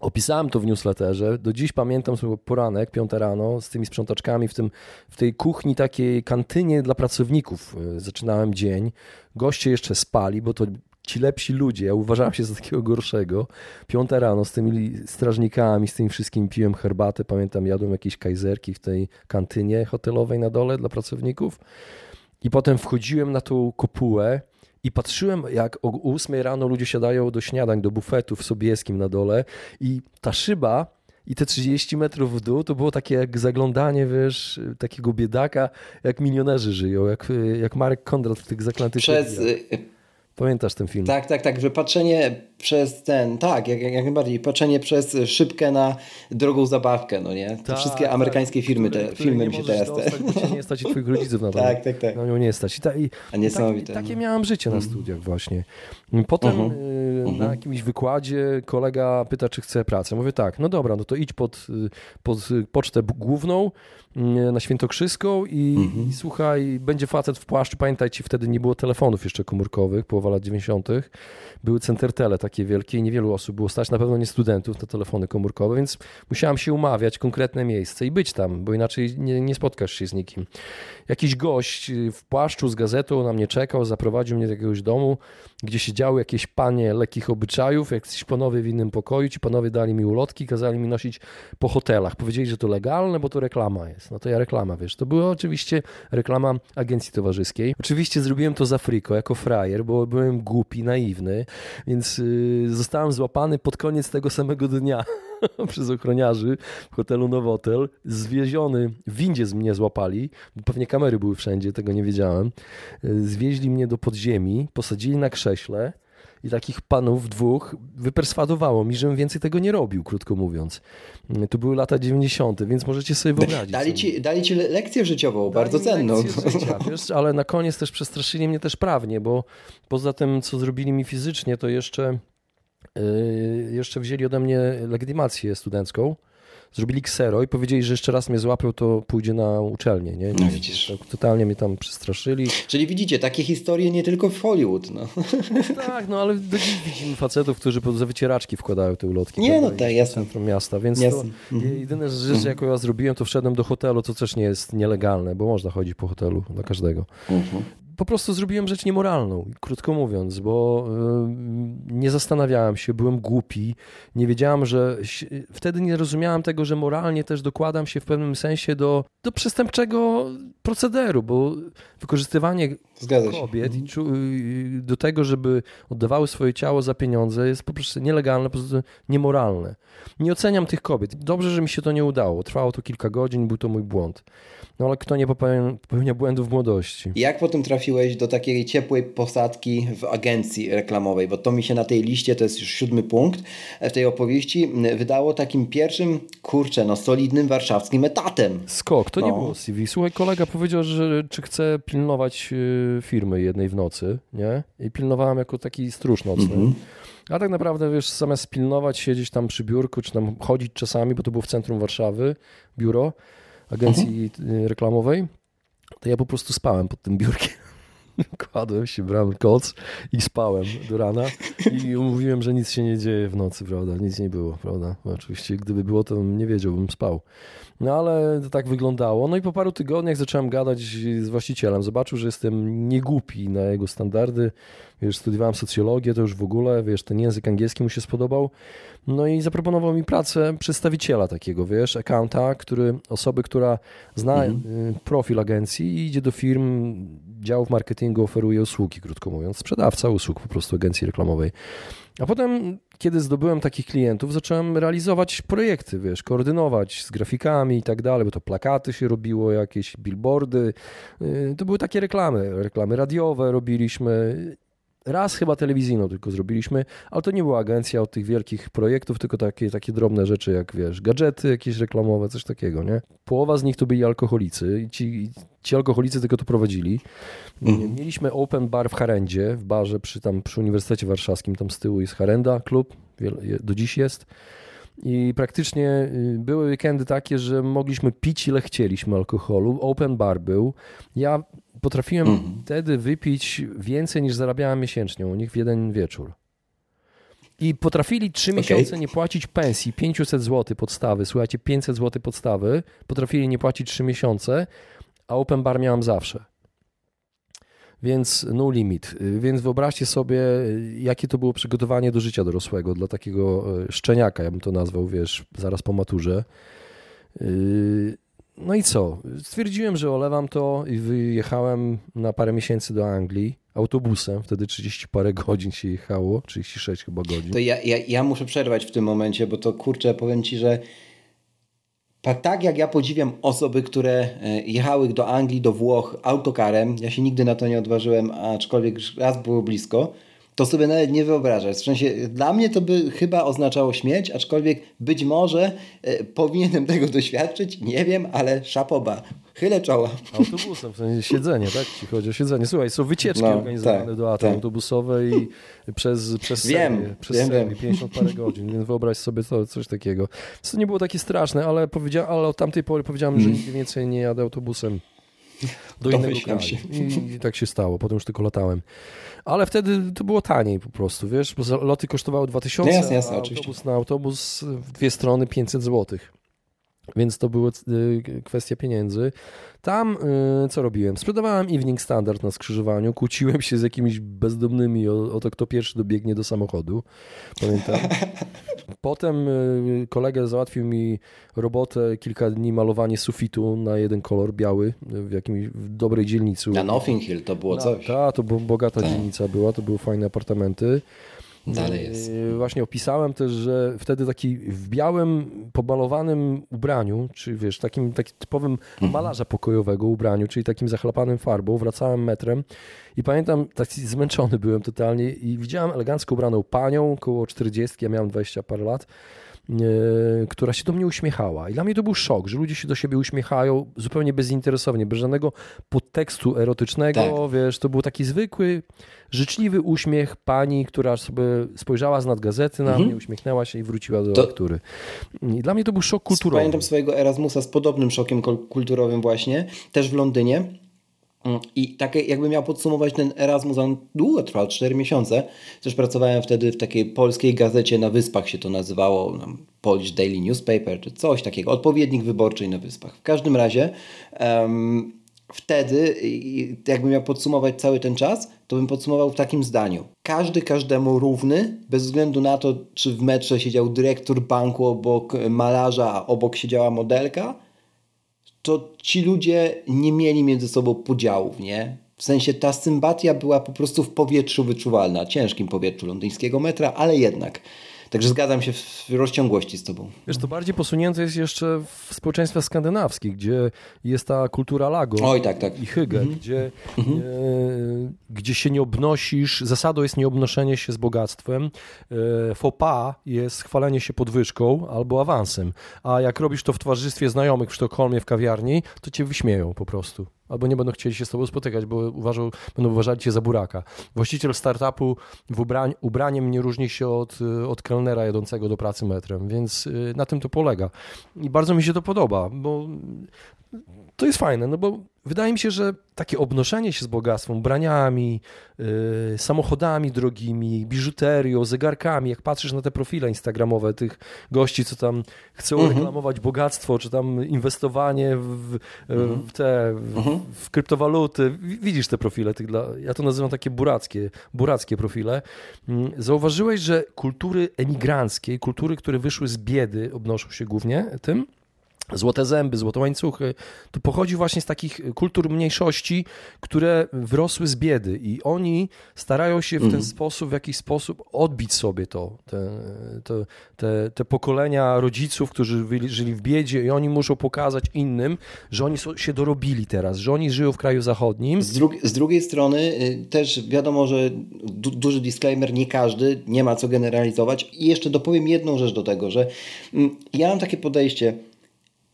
Opisałem to w newsletterze. Do dziś pamiętam sobie poranek, piąte rano, z tymi sprzątaczkami w, tym, w tej kuchni, takiej kantynie dla pracowników. E, zaczynałem dzień. Goście jeszcze spali, bo to ci lepsi ludzie. Ja uważałem się za takiego gorszego. Piąte rano z tymi strażnikami, z tymi wszystkimi piłem herbatę. Pamiętam, jadłem jakieś kajzerki w tej kantynie hotelowej na dole dla pracowników. I potem wchodziłem na tą kopułę i patrzyłem, jak o 8 rano ludzie siadają do śniadań, do bufetu w Sobieskim na dole i ta szyba i te 30 metrów w dół to było takie jak zaglądanie, wiesz, takiego biedaka, jak milionerzy żyją, jak, jak Marek Kondrat w tych zaklętych Przez, Pamiętasz ten film? Tak, tak, tak, że patrzenie przez ten, tak, jak, jak najbardziej, patrzenie przez szybkę na drogą zabawkę, no nie? Te tak, wszystkie tak, amerykańskie tak, filmy, te, filmy mi się teraz... Dostać, te... nie stać i twoich rodziców na tak, tak, tak. Na nią nie stać. I, ta, i, A niesamowite. Tak, takie miałem życie na mhm. studiach właśnie. Potem uh mhm. na mhm. jakimś wykładzie kolega pyta, czy chce pracę. Mówię tak, no dobra, no to idź pod, pod pocztę główną na Świętokrzyską i, i słuchaj, będzie facet w płaszczu. Pamiętajcie, wtedy nie było telefonów jeszcze komórkowych, połowa lat 90. Były centertele takie wielkie i niewielu osób było stać, na pewno nie studentów na telefony komórkowe, więc musiałem się umawiać konkretne miejsce i być tam, bo inaczej nie, nie spotkasz się z nikim. Jakiś gość w płaszczu z gazetą na mnie czekał, zaprowadził mnie do jakiegoś domu, gdzie siedziały jakieś panie lekkich obyczajów, jakiś panowie w innym pokoju, ci panowie dali mi ulotki, kazali mi nosić po hotelach. Powiedzieli, że to legalne, bo to reklama jest. No to ja reklama, wiesz. To była oczywiście reklama agencji towarzyskiej. Oczywiście zrobiłem to za friko, jako frajer, bo byłem głupi, naiwny, więc yy, zostałem złapany pod koniec tego samego dnia przez ochroniarzy w hotelu Nowotel, zwieziony, windzie z mnie złapali, pewnie kamery były wszędzie, tego nie wiedziałem. Zwieźli mnie do podziemi, posadzili na krześle, i takich panów dwóch wyperswadowało mi, żebym więcej tego nie robił, krótko mówiąc. To były lata 90., więc możecie sobie wyobrazić. Dali ci, dali ci lekcję życiową, dali bardzo cenną. Życia, wiesz, ale na koniec też przestraszyli mnie też prawnie, bo poza tym, co zrobili mi fizycznie, to jeszcze, yy, jeszcze wzięli ode mnie legitymację studencką zrobili ksero i powiedzieli, że jeszcze raz mnie złapią, to pójdzie na uczelnię. Nie? No widzisz. Tak, totalnie mnie tam przestraszyli. Czyli widzicie, takie historie nie tylko w Hollywood. No. Tak, no ale widzimy facetów, którzy za wycieraczki wkładają te ulotki. Nie, no tak, jasne. centrum miasta, więc jasne. to mhm. jedyne rzeczy, mhm. jaką ja zrobiłem, to wszedłem do hotelu, to też nie jest nielegalne, bo można chodzić po hotelu dla każdego. Mhm po prostu zrobiłem rzecz niemoralną, krótko mówiąc, bo y, nie zastanawiałem się, byłem głupi, nie wiedziałem, że wtedy nie rozumiałem tego, że moralnie też dokładam się w pewnym sensie do, do przestępczego procederu, bo wykorzystywanie kobiet mhm. y, do tego, żeby oddawały swoje ciało za pieniądze jest po prostu nielegalne, po prostu niemoralne. Nie oceniam tych kobiet. Dobrze, że mi się to nie udało. Trwało to kilka godzin, był to mój błąd. No ale kto nie popełnia, popełnia błędów w młodości? Jak potem trafiłeś do takiej ciepłej posadki w agencji reklamowej? Bo to mi się na tej liście, to jest już siódmy punkt w tej opowieści, wydało takim pierwszym, kurczę, no solidnym warszawskim etatem. Skok, to no. nie było CV. Słuchaj, kolega powiedział, że czy chce pilnować y, firmy jednej w nocy, nie? I pilnowałem jako taki stróż nocny. Mm -hmm. A tak naprawdę, wiesz, zamiast pilnować, siedzieć tam przy biurku, czy tam chodzić czasami, bo to było w centrum Warszawy, biuro, agencji mhm. reklamowej, to ja po prostu spałem pod tym biurkiem. Kładłem się, brałem koc i spałem do rana i mówiłem, że nic się nie dzieje w nocy, prawda? Nic nie było, prawda? No, oczywiście, gdyby było, to nie wiedział, bym spał. No ale to tak wyglądało. No i po paru tygodniach zacząłem gadać z właścicielem. Zobaczył, że jestem niegłupi na jego standardy. Wiesz, studiowałem socjologię, to już w ogóle, wiesz, ten język angielski mu się spodobał. No i zaproponował mi pracę przedstawiciela takiego, wiesz, accounta, który, osoby, która zna mhm. Y, profil agencji i idzie do firm, działów marketingu, oferuje usługi, krótko mówiąc, sprzedawca usług po prostu agencji reklamowej. A potem, kiedy zdobyłem takich klientów, zacząłem realizować projekty, wiesz, koordynować z grafikami i tak dalej, bo to plakaty się robiło, jakieś billboardy. Y, to były takie reklamy, reklamy radiowe robiliśmy raz chyba telewizyjną tylko zrobiliśmy, ale to nie była agencja od tych wielkich projektów, tylko takie, takie drobne rzeczy jak, wiesz, gadżety jakieś reklamowe, coś takiego, nie? Połowa z nich to byli alkoholicy i ci, ci alkoholicy tylko to prowadzili. Mhm. Mieliśmy open bar w Harendzie, w barze przy, tam, przy Uniwersytecie Warszawskim, tam z tyłu jest Harenda klub, do dziś jest. I praktycznie y, były weekendy takie, że mogliśmy pić ile chcieliśmy alkoholu. Open bar był. Ja potrafiłem mhm. wtedy wypić więcej niż zarabiałem miesięcznie u nich w jeden wieczór. I potrafili trzy okay. miesiące nie płacić pensji, 500 zł podstawy, słuchajcie, 500 zł podstawy, potrafili nie płacić trzy miesiące, a open bar miałem zawsze. Więc no limit. Więc wyobraźcie sobie, jakie to było przygotowanie do życia dorosłego dla takiego e, szczeniaka, ja bym to nazwał, wiesz, zaraz po maturze. No i co? Stwierdziłem, że olewam to i wyjechałem na parę miesięcy do Anglii autobusem. Wtedy 30 parę godzin się jechało, 36 chyba godzin. To ja, ja, ja muszę przerwać w tym momencie, bo to kurczę, powiem ci, że tak jak ja podziwiam osoby, które e, jechały do Anglii, do Włoch autokarem, ja się nigdy na to nie odważyłem, aczkolwiek raz było blisko, to sobie nawet nie wyobrażasz. W sensie, dla mnie to by chyba oznaczało śmierć, aczkolwiek być może e, powinienem tego doświadczyć, nie wiem, ale szapoba. Chylę czoła. Autobusem, w sensie siedzenie, tak? Jeśli chodzi o siedzenie. Słuchaj, są wycieczki no, organizowane tak, do Aten tak. autobusowe i przez, przez wiem, serię, przez wiem, serię, wiem. 50 parę godzin, więc wyobraź sobie to, coś takiego. To nie było takie straszne, ale, powiedzia- ale od tamtej pory powiedziałem, mm. że nigdy więcej nie jadę autobusem do innego kraju. I, I, tak się stało, potem już tylko latałem. Ale wtedy to było taniej po prostu, wiesz, bo loty kosztowały 2000, no jasne, jasne, a autobus oczywiście. na autobus w dwie strony 500 złotych. Więc to była y, kwestia pieniędzy. Tam y, co robiłem? Sprzedawałem Evening Standard na skrzyżowaniu, kłóciłem się z jakimiś bezdomnymi o, o to, kto pierwszy dobiegnie do samochodu. Pamiętam. Potem y, kolega załatwił mi robotę, kilka dni malowanie sufitu na jeden kolor biały w jakimś w dobrej dzielnicy. Na Nothing Hill to było coś. Tak, to była bogata Ta. dzielnica była, to były fajne apartamenty. Dalej jest. Yy, właśnie opisałem też, że wtedy taki w białym, pomalowanym ubraniu, czy wiesz, takim, takim typowym mhm. malarza pokojowego ubraniu, czyli takim zachlapanym farbą, wracałem metrem i pamiętam, taki zmęczony byłem totalnie i widziałem elegancko ubraną panią, około 40, ja miałem 20 parę lat, E, która się do mnie uśmiechała. I dla mnie to był szok, że ludzie się do siebie uśmiechają zupełnie bezinteresownie, bez żadnego podtekstu erotycznego, tak. wiesz, to był taki zwykły, życzliwy uśmiech pani, która sobie spojrzała z nad gazety na mhm. mnie, uśmiechnęła się i wróciła do to... lektury. I dla mnie to był szok kulturowy. Pamiętam swojego Erasmusa z podobnym szokiem kulturowym właśnie, też w Londynie. Mm, I takie, jakbym miał podsumować ten Erasmus, on długo trwał, 4 miesiące. Też pracowałem wtedy w takiej polskiej gazecie na Wyspach się to nazywało, Polish Daily Newspaper, czy coś takiego, odpowiednik wyborczej na Wyspach. W każdym razie um, wtedy, jakbym miał podsumować cały ten czas, to bym podsumował w takim zdaniu. Każdy każdemu równy, bez względu na to, czy w metrze siedział dyrektor banku obok malarza, a obok siedziała modelka, to ci ludzie nie mieli między sobą podziałów, nie? W sensie ta sympatia była po prostu w powietrzu wyczuwalna, ciężkim powietrzu londyńskiego metra, ale jednak. Także zgadzam się w rozciągłości z tobą. Wiesz, to bardziej posunięte jest jeszcze w społeczeństwach skandynawskich, gdzie jest ta kultura lago Oj, tak, tak. i hygge, mhm. gdzie, mhm. e, gdzie się nie obnosisz, zasadą jest nieobnoszenie się z bogactwem, e, pas jest chwalenie się podwyżką albo awansem, a jak robisz to w towarzystwie znajomych w Sztokholmie w kawiarni, to cię wyśmieją po prostu albo nie będą chcieli się z tobą spotykać, bo uważał, będą uważali cię za buraka. Właściciel startupu w ubrań, ubraniem nie różni się od, od kelnera jadącego do pracy metrem, więc y, na tym to polega. I bardzo mi się to podoba, bo to jest fajne, no bo wydaje mi się, że takie obnoszenie się z bogactwem, braniami, yy, samochodami drogimi, biżuterią, zegarkami, jak patrzysz na te profile instagramowe tych gości, co tam chcą mhm. reklamować bogactwo, czy tam inwestowanie w, mhm. w te w, mhm. w, kryptowaluty, widzisz te profile, tych dla, ja to nazywam takie burackie, burackie profile. Mm, zauważyłeś, że kultury emigranckie, kultury, które wyszły z biedy, obnoszą się głównie tym? Złote zęby, złote łańcuchy, to pochodzi właśnie z takich kultur mniejszości, które wrosły z biedy i oni starają się w ten mm. sposób, w jakiś sposób odbić sobie to, te, te, te, te, pokolenia rodziców, którzy żyli w biedzie i oni muszą pokazać innym, że oni się dorobili teraz, że oni żyją w kraju zachodnim. Z, z drugiej strony y, też wiadomo, że du duży disclaimer, nie każdy, nie ma co generalizować i jeszcze dopowiem jedną rzecz do tego, że mm, ja mam takie podejście,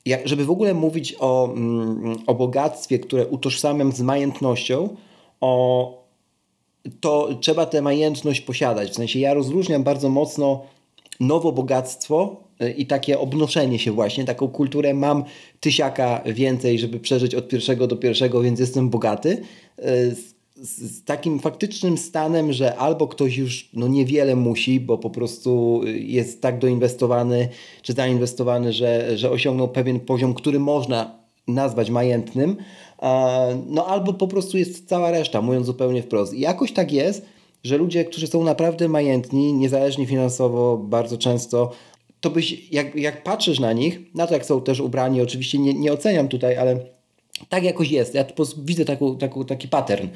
jak, żeby w ogóle mówić o, mm, o bogactwie, które utożsamiam z majętnością, o, to trzeba tę majętność posiadać. W sensie ja rozróżniam bardzo mocno nowo bogactwo y, i takie obnoszenie się właśnie, taką kulturę mam tysiaka więcej, żeby przeżyć od pierwszego do pierwszego, więc jestem bogaty, y, z takim faktycznym stanem, że albo ktoś już no, niewiele musi, bo po prostu jest tak doinwestowany czy zainwestowany, że, że osiągnął pewien poziom, który można nazwać majętnym, no albo po prostu jest cała reszta, mówiąc zupełnie wprost. I jakoś tak jest, że ludzie, którzy są naprawdę majętni, niezależni finansowo, bardzo często, to byś, jak, jak patrzysz na nich, na to jak są też ubrani, oczywiście nie, nie oceniam tutaj, ale tak jakoś jest. Ja widzę taką, taką, taki pattern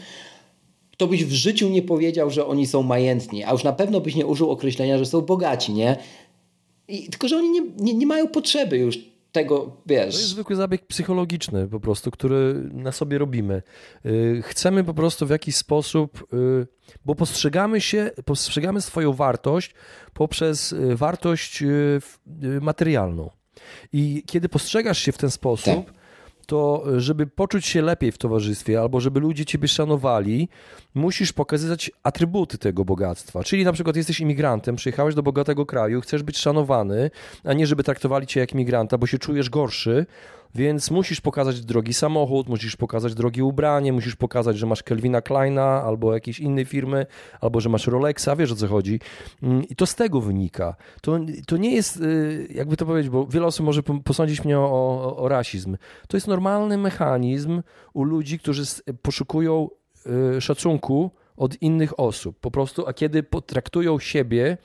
to byś w życiu nie powiedział, że oni są majętni, a już na pewno byś nie użył określenia, że są bogaci, nie? I, tylko, że oni nie, nie, nie mają potrzeby już tego, wiesz. To jest zwykły zabieg psychologiczny po prostu, który na sobie robimy. Y, chcemy po prostu w jakiś sposób, y, bo postrzegamy się, postrzegamy swoją wartość poprzez y, wartość materialną. I kiedy postrzegasz się w ten sposób, tak to żeby poczuć się lepiej w towarzystwie albo żeby ludzie ciebie szanowali, musisz pokazywać atrybuty tego bogactwa. Czyli na przykład jesteś imigrantem, przyjechałeś do bogatego kraju, chcesz być szanowany, a nie żeby traktowali cię jak imigranta, bo się czujesz gorszy, Więc musisz pokazać drogi samochód, musisz pokazać drogie ubranie, musisz pokazać, że masz Kelvina Kleina albo jakiejś innej firmy, albo że masz Rolexa, wiesz o co chodzi. Mm, I to z tego wynika. To, to nie jest, y, jakby to powiedzieć, bo wiele osób może posądzić mnie o, o, o rasizm. To jest normalny mechanizm u ludzi, którzy poszukują y, szacunku od innych osób. Po prostu, a kiedy potraktują siebie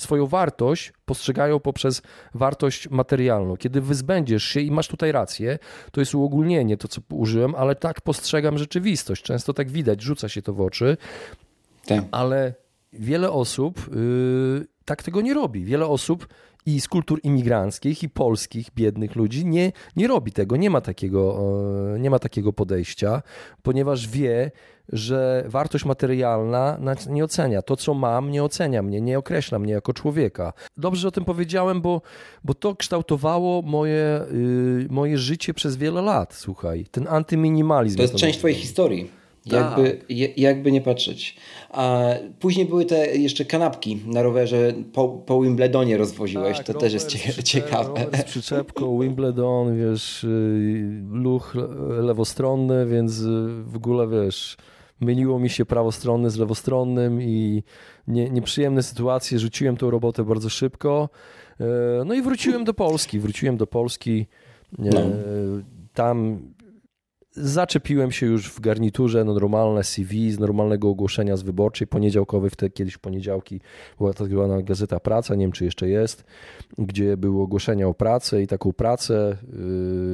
swoją wartość postrzegają poprzez wartość materialną. Kiedy wyzbędziesz się i masz tutaj rację, to jest uogólnienie, to co użyłem, ale tak postrzegam rzeczywistość. Często tak widać, rzuca się to w oczy, tak. ale wiele osób yy, tak tego nie robi. Wiele osób i z kultur imigranckich, i polskich, biednych ludzi nie, nie robi tego, nie ma takiego, yy, nie ma takiego podejścia, ponieważ wie, że wartość materialna nie ocenia. To, co mam, nie ocenia mnie, nie określa mnie jako człowieka. Dobrze, że o tym powiedziałem, bo, bo to kształtowało moje, yy, moje życie przez wiele lat, słuchaj. Ten antyminimalizm. To jest część twojej historii. Jakby, tak. jakby nie patrzeć. A później były te jeszcze kanapki na rowerze po, po Wimbledonie rozwoziłeś. Tak, to też jest cie, ciekawe. Rower z przyczepką, Wimbledon, wiesz, y, luch lewostronny, więc y, w ogóle wiesz myliło mi się prawostronny z lewostronnym i nie, nieprzyjemne sytuacje. Rzuciłem tą robotę bardzo szybko. E, no i wróciłem do Polski. Wróciłem do Polski. No. Tam zaczepiłem się już w garniturze no normalne CV z normalnego ogłoszenia z wyborczej poniedziałkowej, wtedy kiedyś poniedziałki była tak zwana Gazeta Praca, nie wiem czy jeszcze jest, gdzie były ogłoszenia o pracę i taką pracę,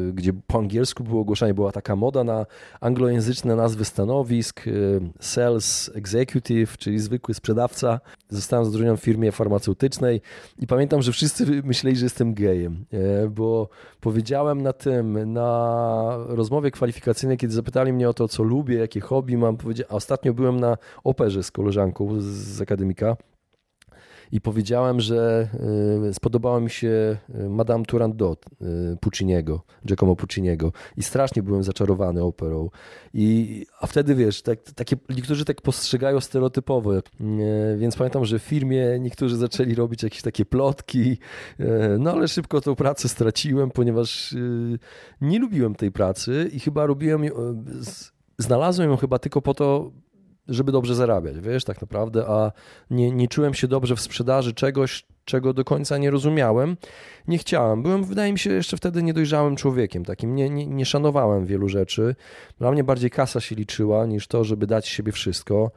yy, gdzie po angielsku było ogłoszenie, była taka moda na anglojęzyczne nazwy stanowisk, yy, sales executive, czyli zwykły sprzedawca. Zostałem zatrudniony w firmie farmaceutycznej i pamiętam, że wszyscy myśleli, że jestem gejem, yy, bo powiedziałem na tym, na rozmowie kwalifikacyjnej, kiedy zapytali mnie o to, co lubię, jakie hobby mam, a ostatnio byłem na operze z koleżanką z akademika i powiedziałem, że y, spodobało mi się y, Madame Turandot y, Pucciniego, Giacomo Pucciniego. I strasznie byłem zaczarowany operą. I, a wtedy wiesz, tak, takie, niektórzy tak postrzegają stereotypowo, więc pamiętam, że w firmie niektórzy zaczęli robić jakieś takie plotki, no ale szybko tą pracę straciłem, ponieważ nie lubiłem tej pracy i chyba robiłem, znalazłem ją chyba tylko po to, żeby dobrze zarabiać, wiesz, tak naprawdę, a nie, nie czułem się dobrze w sprzedaży czegoś, czego do końca nie rozumiałem, nie chciałem. Byłem, wydaje mi się, jeszcze wtedy niedojrzałym człowiekiem, takim nie, nie, nie szanowałem wielu rzeczy. Dla mnie bardziej kasa się liczyła niż to, żeby dać siebie wszystko.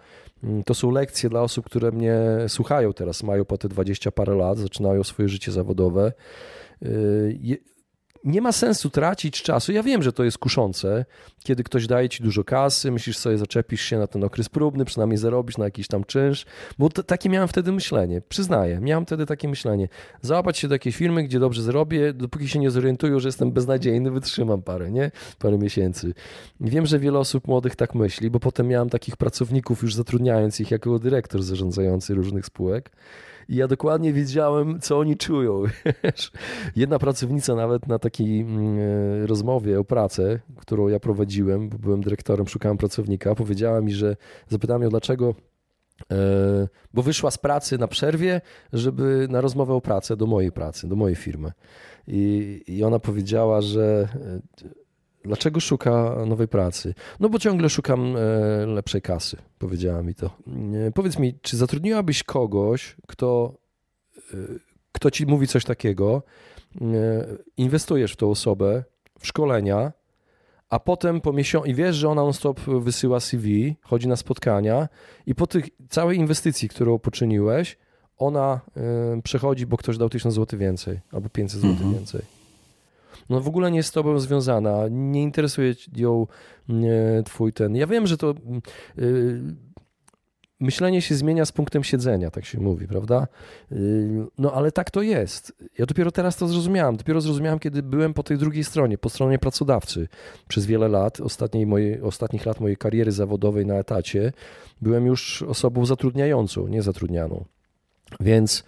Mm, to są lekcje dla osób, które mnie słuchają teraz, mają po te 20 parę lat, zaczynają swoje życie zawodowe y, nie ma sensu tracić czasu. Ja wiem, że to jest kuszące, kiedy ktoś daje ci dużo kasy, myślisz sobie, zaczepisz się na ten okres próbny, przynajmniej zarobisz na jakiś tam czynsz, bo to, takie miałem wtedy myślenie, przyznaję, miałem wtedy takie myślenie. Załapać się do jakiejś firmy, gdzie dobrze zrobię, dopóki się nie zorientują, że jestem beznadziejny, wytrzymam parę, nie? Parę miesięcy. Wiem, że wiele osób młodych tak myśli, bo potem miałem takich pracowników już zatrudniając ich jako dyrektor zarządzający różnych spółek. I ja dokładnie wiedziałem, co oni czują. Jedna pracownica nawet na takiej mm, e, rozmowie o pracę, którą ja prowadziłem, bo byłem dyrektorem, szukałem pracownika, powiedziała mi, że zapytałem ją, dlaczego e, bo wyszła z pracy na przerwie, żeby na rozmowę o pracę do mojej pracy, do mojej firmy. I, i ona powiedziała, że e, Dlaczego szuka nowej pracy? No bo ciągle szukam e, lepszej kasy, powiedziała mi to. Powiedz mi, czy zatrudniłabyś kogoś, kto, e, kto ci mówi coś takiego, e, inwestujesz w tą osobę, w szkolenia, a potem po miesiącu, i wiesz, że ona non-stop wysyła CV, chodzi na spotkania i po tych całej inwestycji, którą poczyniłeś, ona przechodzi, bo ktoś dał 1000 zł więcej albo 500 zł mhm. więcej no w ogóle nie jest z tobą związana, nie interesuje ją nie, twój ten. Ja wiem, że to yy, myślenie się zmienia z punktem siedzenia, tak się mówi, prawda? Yy, no ale tak to jest. Ja dopiero teraz to zrozumiałem. Dopiero zrozumiałem, kiedy byłem po tej drugiej stronie, po stronie pracodawcy. Przez wiele lat, ostatniej mojej, ostatnich lat mojej kariery zawodowej na etacie, byłem już osobą zatrudniającą, nie zatrudnianą. Więc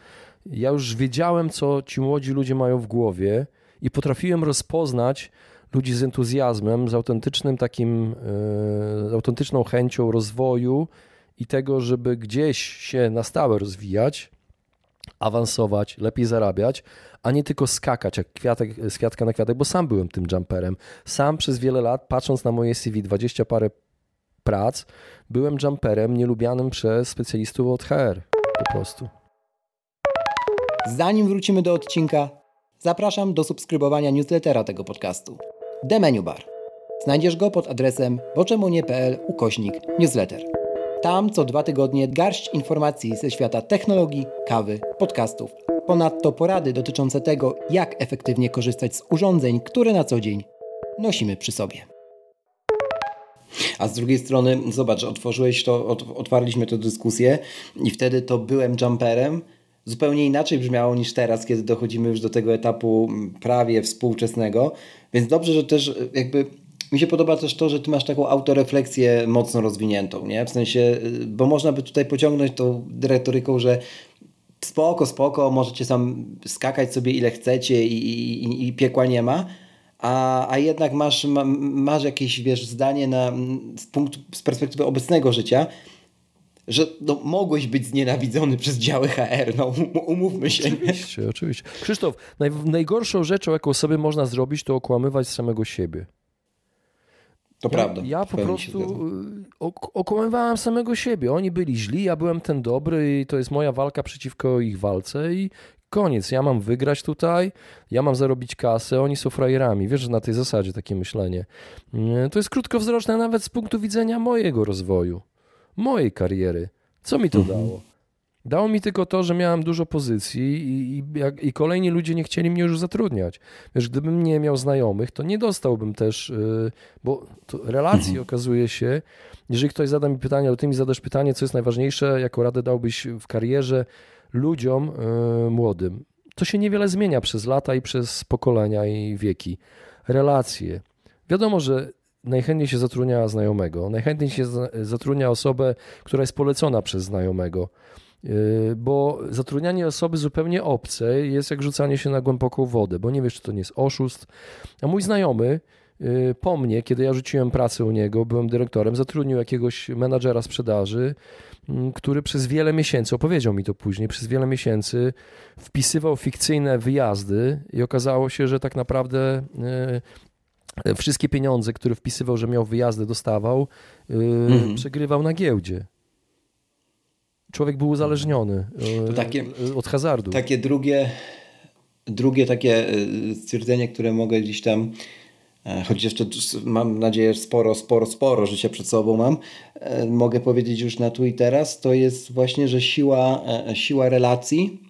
ja już wiedziałem, co ci młodzi ludzie mają w głowie i potrafiłem rozpoznać ludzi z entuzjazmem, z autentycznym takim, e, z autentyczną chęcią rozwoju i tego, żeby gdzieś się na stałe rozwijać awansować, lepiej zarabiać, a nie tylko skakać jak kwiatek, z kwiatka na kwiatek, bo sam byłem tym jumperem. Sam przez wiele lat, patrząc na moje CV, 20 parę prac, byłem jumperem nielubianym przez specjalistów od HR po prostu. Zanim wrócimy do odcinka, zapraszam do subskrybowania newslettera tego podcastu. The Menu Bar. Znajdziesz go pod adresem boczemunie.pl ukośnik newsletter. Tam co dwa tygodnie garść informacji ze świata technologii, kawy, podcastów. Ponadto porady dotyczące tego, jak efektywnie korzystać z urządzeń, które na co dzień nosimy przy sobie. A z drugiej strony, zobacz, otworzyłeś to, otwarliśmy tę dyskusję i wtedy to byłem jumperem. Zupełnie inaczej brzmiało niż teraz, kiedy dochodzimy już do tego etapu prawie współczesnego. Więc dobrze, że też jakby mi się podoba też to, że ty masz taką autorefleksję mocno rozwiniętą, nie? W sensie, bo można by tutaj pociągnąć tą retoryką, że spoko, spoko, możecie sam skakać sobie ile chcecie i, i, i piekła nie ma, a, a jednak masz, ma, masz jakieś, wiesz, zdanie na, z, punktu, z perspektywy obecnego życia, że no, mogłeś być znienawidzony przez działy HR, no umówmy się. Oczywiście, nie? oczywiście. Krzysztof, naj, najgorszą rzeczą, jaką sobie można zrobić, to okłamywać samego siebie. To ja, prawda. Ja po prostu y, okłamywałem samego siebie. Oni byli źli, ja byłem ten dobry i to jest moja walka przeciwko ich walce i koniec. Ja mam wygrać tutaj, ja mam zarobić kasę, oni są frajerami. Wiesz, że na tej zasadzie takie myślenie. Y, to jest krótkowzroczne nawet z punktu widzenia mojego rozwoju, mojej kariery. Co mi to mhm. dało? Dało mi tylko to, że miałem dużo pozycji i, i, i, kolejni ludzie nie chcieli mnie już zatrudniać. Wiesz, gdybym nie miał znajomych, to nie dostałbym też, yy, bo relacji mhm. okazuje się, jeżeli ktoś zada mi pytanie, ale ty mi zadasz pytanie, co jest najważniejsze, jaką radę dałbyś w karierze ludziom yy, młodym. To się niewiele zmienia przez lata i przez pokolenia i wieki. Relacje. Wiadomo, że najchętniej się zatrudnia znajomego, najchętniej się zatrudnia osobę, która jest polecona przez znajomego. Yy, bo zatrudnianie osoby zupełnie obcej jest jak rzucanie się na głęboką wodę, bo nie wiesz, czy to nie jest oszust. A mój znajomy yy, po mnie, kiedy ja rzuciłem pracę u niego, byłem dyrektorem, zatrudnił jakiegoś menadżera sprzedaży, mm, który przez wiele miesięcy, opowiedział mi to później, przez wiele miesięcy wpisywał fikcyjne wyjazdy i okazało się, że tak naprawdę yy, wszystkie pieniądze, które wpisywał, że miał wyjazdy, dostawał, mhm. przegrywał na giełdzie. Człowiek był uzależniony e, takie, od hazardu. Takie drugie, drugie takie e, stwierdzenie, które mogę gdzieś tam e, choć jeszcze mam nadzieję, że sporo, sporo, sporo życia przed sobą mam, mogę powiedzieć już na tu i teraz, to jest właśnie, że siła, siła relacji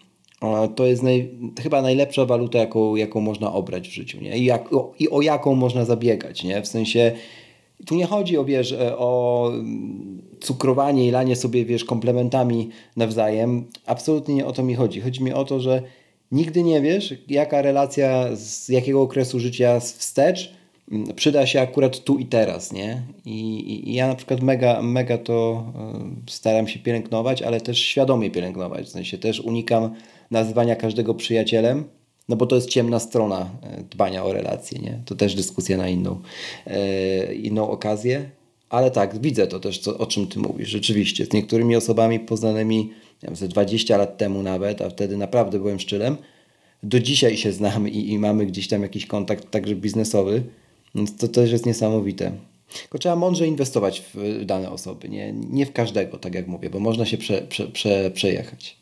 to jest naj, chyba najlepsza waluta, jaką, jaką można obrać w życiu nie? I, jak, o, i o jaką można zabiegać. Nie? W sensie tu nie chodzi o, wiesz, o cukrowanie i lanie sobie, wiesz, komplementami nawzajem. Absolutnie nie o to mi chodzi. Chodzi mi o to, że nigdy nie wiesz, jaka relacja z jakiego okresu życia wstecz mm, przyda się akurat tu i teraz, nie? I, i, ja na przykład mega, mega to y, staram się pielęgnować, ale też świadomie pielęgnować. W sensie też unikam nazywania każdego przyjacielem, no bo to jest ciemna strona e, dbania o relacje, nie? To też dyskusja na inną, e, inną okazję. Ale tak, widzę to też, co, o czym ty mówisz. Rzeczywiście, z niektórymi osobami poznanymi wiem, ze 20 lat temu nawet, a wtedy naprawdę byłem szczylem, do dzisiaj się znamy i, i mamy gdzieś tam jakiś kontakt także biznesowy, więc to też jest niesamowite. Tylko trzeba mądrze inwestować w dane osoby, nie, nie w każdego, tak jak mówię, bo można się prze, prze, prze, przejechać.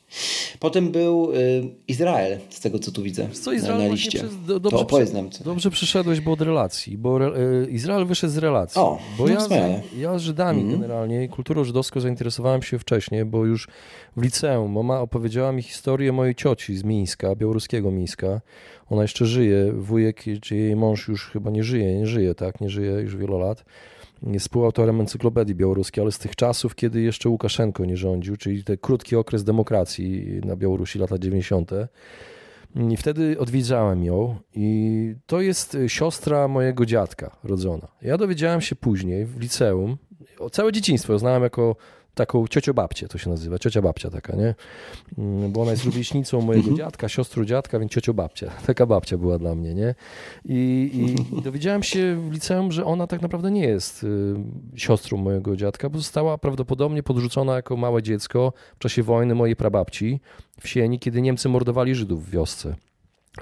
Potem był y, Izrael, z tego co tu widzę co, Izrael na, na liście. Przez, do, dobrze, to opowiedz nam. Co. Dobrze przyszedłeś, bo od relacji, bo re, y, Izrael wyszedł z relacji. O, bo no ja, z, ja Żydami mm. generalnie, kulturą żydowską zainteresowałem się wcześniej, bo już w liceum mama opowiedziała mi historię mojej cioci z Mińska, białoruskiego Mińska. Ona jeszcze żyje, wujek czy jej mąż już chyba nie żyje, nie żyje, tak, nie żyje już wiele lat jest współautorem encyklopedii białoruskiej, ale z tych czasów, kiedy jeszcze Łukaszenko nie rządził, czyli ten krótki okres demokracji na Białorusi, lata 90. I wtedy odwiedzałem ją i to jest siostra mojego dziadka rodzona. Ja dowiedziałem się później w liceum, całe dzieciństwo ją znałem jako taką ciociobabcię, to się nazywa, ciocia babcia taka, nie? Mm, bo ona jest rówieśnicą mojego mhm. dziadka, siostrą dziadka, więc ciociobabcia. Taka babcia była dla mnie, nie? I, i, I, dowiedziałem się w liceum, że ona tak naprawdę nie jest y, siostrą mojego dziadka, bo została prawdopodobnie podrzucona jako małe dziecko w czasie wojny mojej prababci w Sieni, kiedy Niemcy mordowali Żydów w wiosce.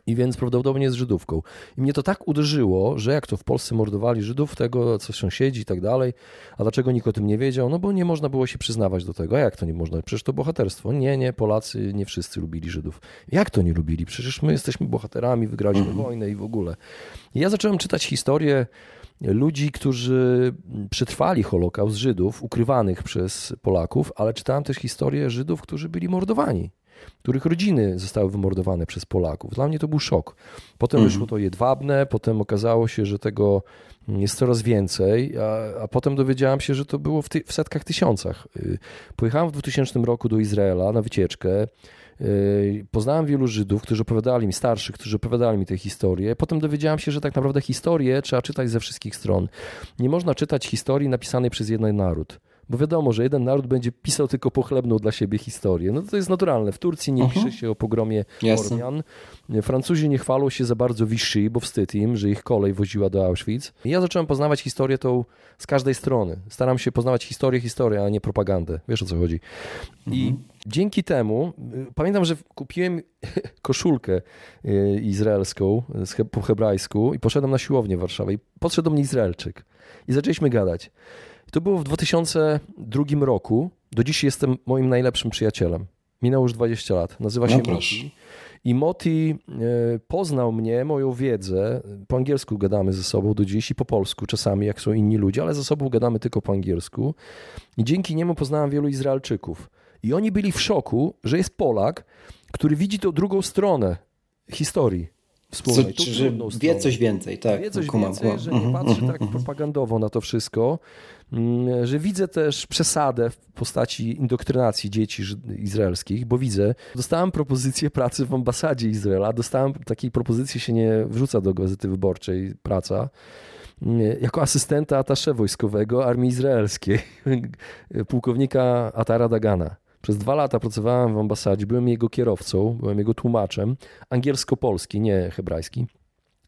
I więc prawdopodobnie jest Żydówką. I mnie to tak uderzyło, że jak to w Polsce mordowali Żydów, tego co sąsiedzi i tak dalej, a dlaczego nikt o tym nie wiedział? No bo nie można było się przyznawać do tego. A jak to nie można? Przecież to bohaterstwo. Nie, nie, Polacy nie wszyscy lubili Żydów. Jak to nie lubili? Przecież my jesteśmy bohaterami, wygraliśmy mhm. wojnę i w ogóle. I ja zacząłem czytać historię ludzi, którzy przetrwali Holokaust Żydów, ukrywanych przez Polaków, ale czytałem też historię Żydów, którzy byli mordowani których rodziny zostały wymordowane przez Polaków. Dla mnie to był szok. Potem mhm. wyszło to jedwabne, potem okazało się, że tego jest coraz więcej, a, a potem dowiedziałem się, że to było w, ty, w setkach tysiącach. Y, pojechałem w 2000 roku do Izraela na wycieczkę. Y, poznałem wielu Żydów, którzy opowiadali mi, starszych, którzy opowiadali mi te historie. Potem dowiedziałem się, że tak naprawdę historię trzeba czytać ze wszystkich stron. Nie można czytać historii napisanej przez jeden naród. Bo wiadomo, że jeden naród będzie pisał tylko pochlebną dla siebie historię. No to jest naturalne. W Turcji nie uh -huh. pisze się o pogromie Ormian. Francuzi nie chwalą się za bardzo Vichy, bo wstyd im, że ich kolej woziła do Auschwitz. I ja zacząłem poznawać historię tą z każdej strony. Staram się poznawać historię, historię, a nie propagandę. Wiesz o co chodzi. Uh -huh. I mhm. dzięki temu, y, pamiętam, że kupiłem koszulkę y, izraelską po hebrajsku i poszedłem na siłownię w Warszawie i podszedł do mnie Izraelczyk. I zaczęliśmy gadać. To było w 2002 roku. Do dziś jestem moim najlepszym przyjacielem. Minęło już 20 lat. Nazywa się no Moti. I Moti e, poznał mnie, moją wiedzę. Po angielsku gadamy ze sobą do dziś i po polsku czasami, jak są inni ludzie, ale ze sobą gadamy tylko po angielsku. I dzięki niemu poznałem wielu Izraelczyków. I oni byli w szoku, że jest Polak, który widzi tą drugą stronę historii wspólnej. Co, że wie coś więcej, tak. Wie coś więcej, że nie mhm, patrzy mhm, tak mhm. propagandowo na to wszystko, że widzę też przesadę w postaci indoktrynacji dzieci izraelskich, bo widzę, dostałem propozycję pracy w ambasadzie Izraela, dostałem takiej propozycji się nie wrzuca do Gazety Wyborczej praca, mm, jako asystenta atasze wojskowego armii izraelskiej, pułkownika Atara Dagana. Przez dwa lata pracowałem w ambasadzie, byłem jego kierowcą, byłem jego tłumaczem, angielsko-polski, nie hebrajski.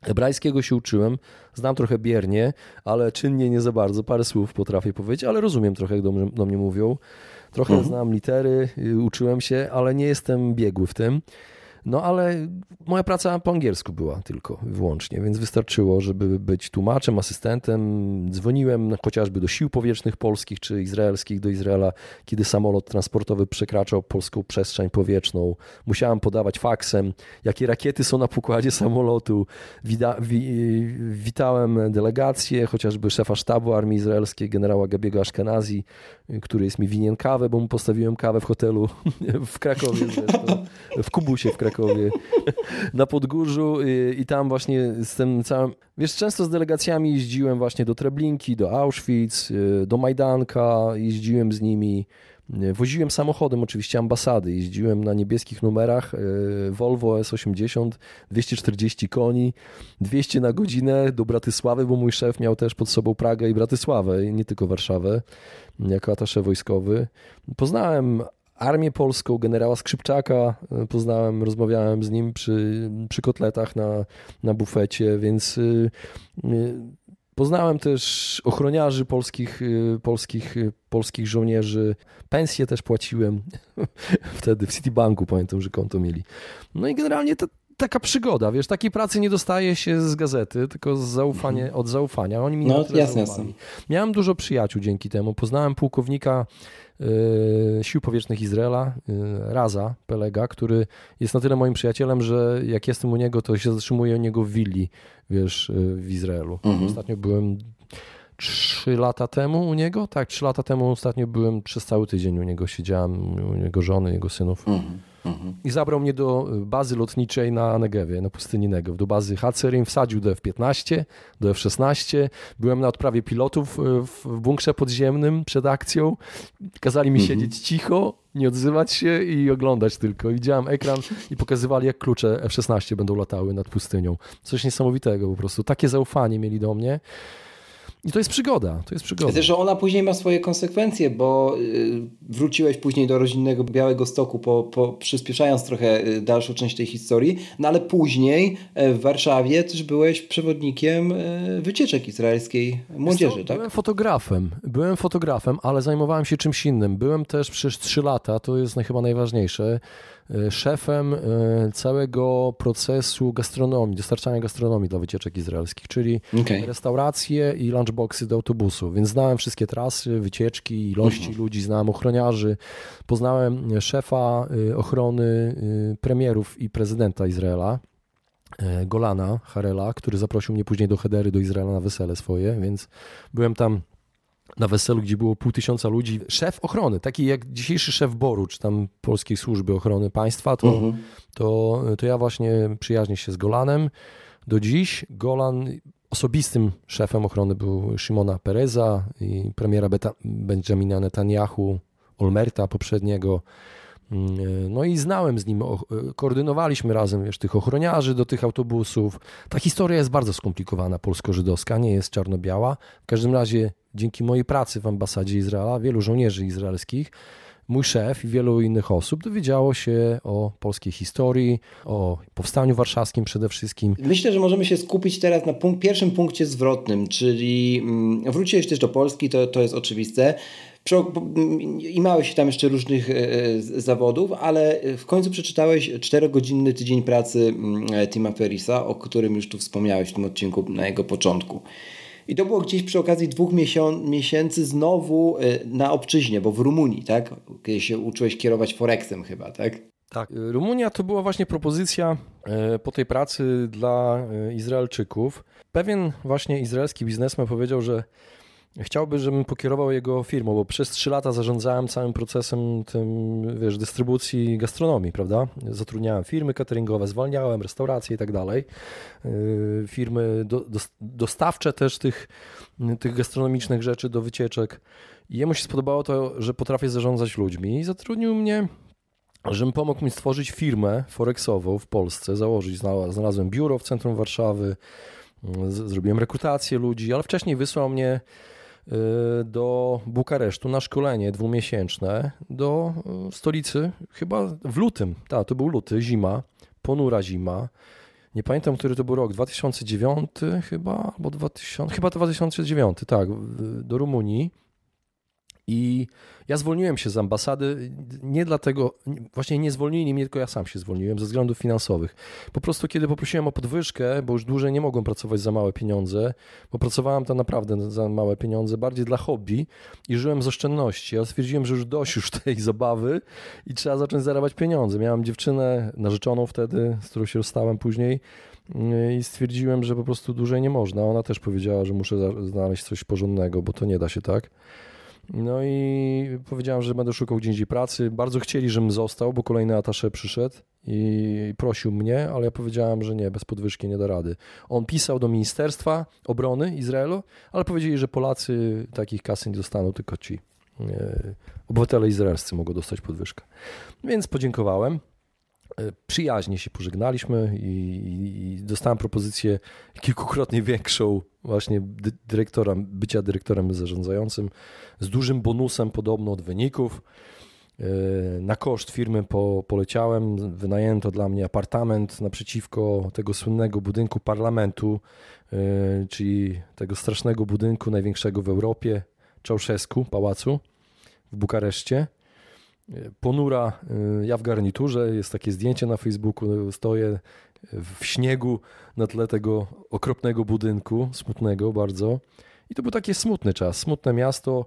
Hebrajskiego się uczyłem, znam trochę biernie, ale czynnie nie za bardzo. Parę słów potrafię powiedzieć, ale rozumiem trochę, jak do, do mnie mówią. Trochę mhm. znam litery, y, uczyłem się, ale nie jestem biegły w tym. No ale moja praca po angielsku była tylko wyłącznie, więc wystarczyło, żeby być tłumaczem, asystentem. Dzwoniłem chociażby do sił powietrznych polskich czy izraelskich do Izraela, kiedy samolot transportowy przekraczał polską przestrzeń powietrzną. Musiałem podawać faksem, jakie rakiety są na pokładzie samolotu. Wida, wi, witałem delegację, chociażby szefa sztabu armii izraelskiej, generała Gabiego Ashkenazi, który jest mi winien kawę, bo mu postawiłem kawę w hotelu w Krakowie zresztą, w Kubusie w Krakowie Krakowie, na Podgórzu i, i, tam właśnie z tym całym... Wiesz, często z delegacjami jeździłem właśnie do Treblinki, do Auschwitz, y, do Majdanka, jeździłem z nimi, y, woziłem samochodem oczywiście ambasady, jeździłem na niebieskich numerach y, Volvo S80, 240 koni, 200 na godzinę do Bratysławy, bo mój szef miał też pod sobą Pragę i Bratysławę, nie tylko Warszawę, jako atasze wojskowy. Poznałem Armię Polską, generała Skrzypczaka e, poznałem, rozmawiałem z nim przy, przy kotletach na, na bufecie, więc y, y, poznałem też ochroniarzy polskich, polskich, polskich żołnierzy. Pensje też płaciłem wtedy w Citibanku, pamiętam, że konto mieli. No i generalnie to taka przygoda, wiesz, takiej pracy nie dostaje się z gazety, tylko z zaufanie, mhm. od zaufania. Oni mi no, jasne, jasne. Miałem dużo przyjaciół dzięki temu. Poznałem pułkownika E, Sił Powietrznych Izraela, e, Raza Pelega, który jest na tyle moim przyjacielem, że jak jestem u niego, to się zatrzymuję u niego w willi, wiesz, e, w Izraelu. Mhm. Ostatnio byłem trzy lata temu u niego, tak, trzy lata temu ostatnio byłem przez cały tydzień u niego, siedziałem u jego żony, jego synów. Mhm. I zabrał mnie do bazy lotniczej na Negewie, na pustyni Negev, do bazy Hatzerim, wsadził do F-15, do F-16. Byłem na odprawie pilotów e, w bunkrze podziemnym przed akcją. Kazali mi mhm. siedzieć cicho, nie odzywać się i oglądać tylko. Widziałem ekran i pokazywali, jak klucze F-16 będą latały nad pustynią. Coś niesamowitego po prostu. Takie zaufanie mieli do mnie. I to jest przygoda, to jest przygoda. Ona później ma swoje konsekwencje, bo y, wróciłeś później do rodzinnego Białego Stoku, po, po, przyspieszając trochę y, dalszą część tej historii, no ale później e, w Warszawie też byłeś przewodnikiem wycieczek izraelskiej młodzieży, tak? Byłem fotografem, byłem fotografem, ale zajmowałem się czymś innym. Byłem też przez trzy lata, to jest chyba najważniejsze, szefem e, całego procesu gastronomii, dostarczania gastronomii dla wycieczek izraelskich, czyli okay. restauracje i lunchboxy do autobusu. Więc znałem wszystkie trasy, wycieczki, ilości mhm. ludzi, znałem ochroniarzy, poznałem szefa e, ochrony premierów i prezydenta Izraela. Golana Harela, który zaprosił mnie później do Hedery, do Izraela na wesele swoje, więc byłem tam na weselu, gdzie było pół tysiąca ludzi, szef ochrony, taki jak dzisiejszy szef Boru, czy tam Polskiej Służby Ochrony Państwa, to, uh-huh. to, to ja właśnie przyjaźnię się z Golanem. Do dziś Golan osobistym szefem ochrony był Szymona Pereza i premiera Beta, Benjamina Netanyahu, Olmerta poprzedniego. Mm, no i znałem z nim, koordynowaliśmy razem wiesz, tych ochroniarzy do tych autobusów. Ta historia jest bardzo skomplikowana, polsko-żydowska, nie jest czarno-biała. W każdym razie dzięki mojej pracy w ambasadzie Izraela, wielu żołnierzy izraelskich, mój szef i wielu innych osób dowiedziało się o polskiej historii, o powstaniu warszawskim przede wszystkim. Myślę, że możemy się skupić teraz na pierwszym punkcie zwrotnym, czyli mm, wróciłeś też do Polski, to, to jest oczywiste. I małeś tam jeszcze różnych e, e, zawodów, ale w końcu przeczytałeś czterogodzinny tydzień pracy mm, Tima Ferisa, o którym już tu wspomniałeś w tym odcinku na jego początku. I to było gdzieś przy okazji dwóch miesięcy znowu y, na obczyźnie, bo w Rumunii, tak? Kiedy się uczyłeś kierować Forexem chyba, tak? Tak. Rumunia to była właśnie propozycja y, po tej pracy dla y, Izraelczyków. Pewien właśnie izraelski biznesmen powiedział, że Chciałby, żebym pokierował jego firmą, bo przez trzy lata zarządzałem całym procesem tym, wiesz, dystrybucji gastronomii, prawda? Zatrudniałem firmy cateringowe, zwalniałem restauracje i tak dalej. Yy, firmy do, do, dostawcze też tych, tych gastronomicznych rzeczy do wycieczek. I jemu się spodobało to, że potrafię zarządzać ludźmi i zatrudnił mnie żebym pomógł mi stworzyć firmę forexową w Polsce, założyć, znalazłem biuro w centrum Warszawy, zrobiłem rekrutację ludzi, ale wcześniej wysłał mnie do Bukaresztu na szkolenie dwumiesięczne do y, stolicy, chyba w lutym. Tak, to był luty, zima, ponura zima. Nie pamiętam, który to był rok, 2009 chyba, albo 2000, chyba 2009, tak, do Rumunii. I ja zwolniłem się z ambasady nie dlatego, właśnie nie zwolnili mnie, tylko ja sam się zwolniłem ze względów finansowych. Po prostu kiedy poprosiłem o podwyżkę, bo już dłużej nie mogłem pracować za małe pieniądze, bo pracowałem tam naprawdę za małe pieniądze, bardziej dla hobby i żyłem z oszczędności. Ja stwierdziłem, że już dość już tej zabawy i trzeba zacząć zarabiać pieniądze. Miałem dziewczynę narzeczoną wtedy, z którą się rozstałem później i stwierdziłem, że po prostu dłużej nie można. Ona też powiedziała, że muszę znaleźć coś porządnego, bo to nie da się tak. No i powiedziałem, że będę szukał gdzie indziej pracy. Bardzo chcieli, żebym został, bo kolejny atasze przyszedł i prosił mnie, ale ja powiedziałem, że nie, bez podwyżki nie da rady. On pisał do Ministerstwa Obrony Izraelu, ale powiedzieli, że Polacy takich kasy nie dostaną, tylko ci e, obywatele izraelscy mogą dostać podwyżkę. Więc podziękowałem. E, przyjaźnie się pożegnaliśmy i, i, dostałem propozycję kilkukrotnie większą właśnie dyrektora, bycia dyrektorem zarządzającym z dużym bonusem podobno od wyników. E, na koszt firmy po, poleciałem, wynajęto dla mnie apartament naprzeciwko tego słynnego budynku parlamentu, e, czyli tego strasznego budynku największego w Europie, Czałszewsku, pałacu w Bukareszcie ponura, y, ja w garniturze, jest takie zdjęcie na Facebooku, stoję w śniegu na tle tego okropnego budynku, smutnego bardzo. I to był taki smutny czas, smutne miasto.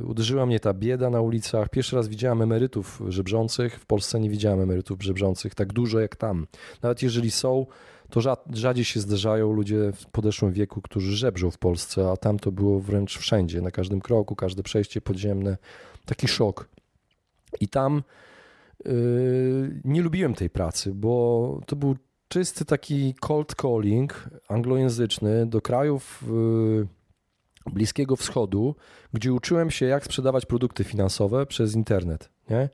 Uderzyła mnie ta bieda na ulicach. Pierwszy raz widziałem emerytów żebrzących. W Polsce nie widziałem emerytów żebrzących tak dużo jak tam. Nawet jeżeli są, to rzadziej się zdarzają ludzie w podeszłym wieku, którzy żebrzą w Polsce, a tam to było wręcz wszędzie, na każdym kroku, każde przejście podziemne. Taki szok. I tam yy, nie lubiłem tej pracy, bo to był czysty taki cold calling anglojęzyczny do krajów yy, Bliskiego Wschodu, gdzie uczyłem się, jak sprzedawać produkty finansowe przez internet. Nie?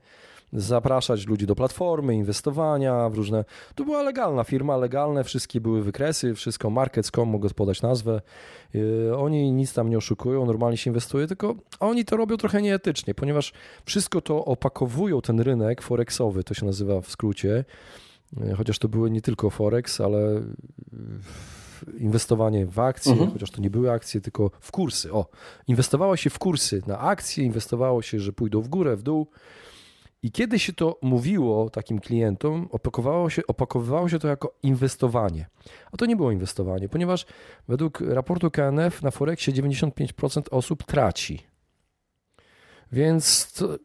Zapraszać ludzi do platformy, inwestowania w różne. To była legalna firma, legalne, wszystkie były wykresy, wszystko markets.com, mogę podać nazwę. Yy, oni nic tam nie oszukują, normalnie się inwestuje, tylko oni to robią trochę nieetycznie, ponieważ wszystko to opakowują ten rynek forexowy, to się nazywa w skrócie. Yy, chociaż to były nie tylko forex, ale inwestowanie w akcje, mhm. chociaż to nie były akcje, tylko w kursy. O, inwestowało się w kursy na akcje, inwestowało się, że pójdą w górę, w dół. I kiedy się to mówiło takim klientom, opakowało się, opakowywało się to jako inwestowanie. A to nie było inwestowanie, ponieważ według raportu KNF na Forexie 95% osób traci. Więc to,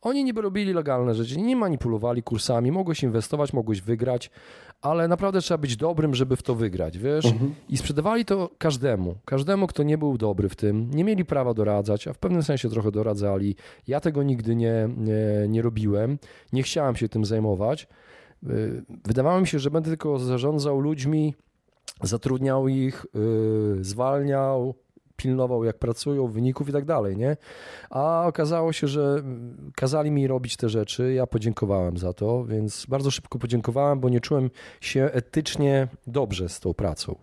oni niby robili legalne rzeczy, nie manipulowali kursami, mogłeś inwestować, mogłeś wygrać, ale naprawdę trzeba być dobrym, żeby w to wygrać, wiesz? Mhm. I sprzedawali to każdemu, każdemu, kto nie był dobry w tym, nie mieli prawa doradzać, a w pewnym sensie trochę doradzali. Ja tego nigdy nie, nie, nie robiłem, nie chciałem się tym zajmować. Y, wydawało mi się, że będę tylko zarządzał ludźmi, zatrudniał ich, yy, zwalniał, pilnował, jak pracują, wyników i tak dalej, nie? A okazało się, że kazali mi robić te rzeczy, ja podziękowałem za to, więc bardzo szybko podziękowałem, bo nie czułem się etycznie dobrze z tą pracą.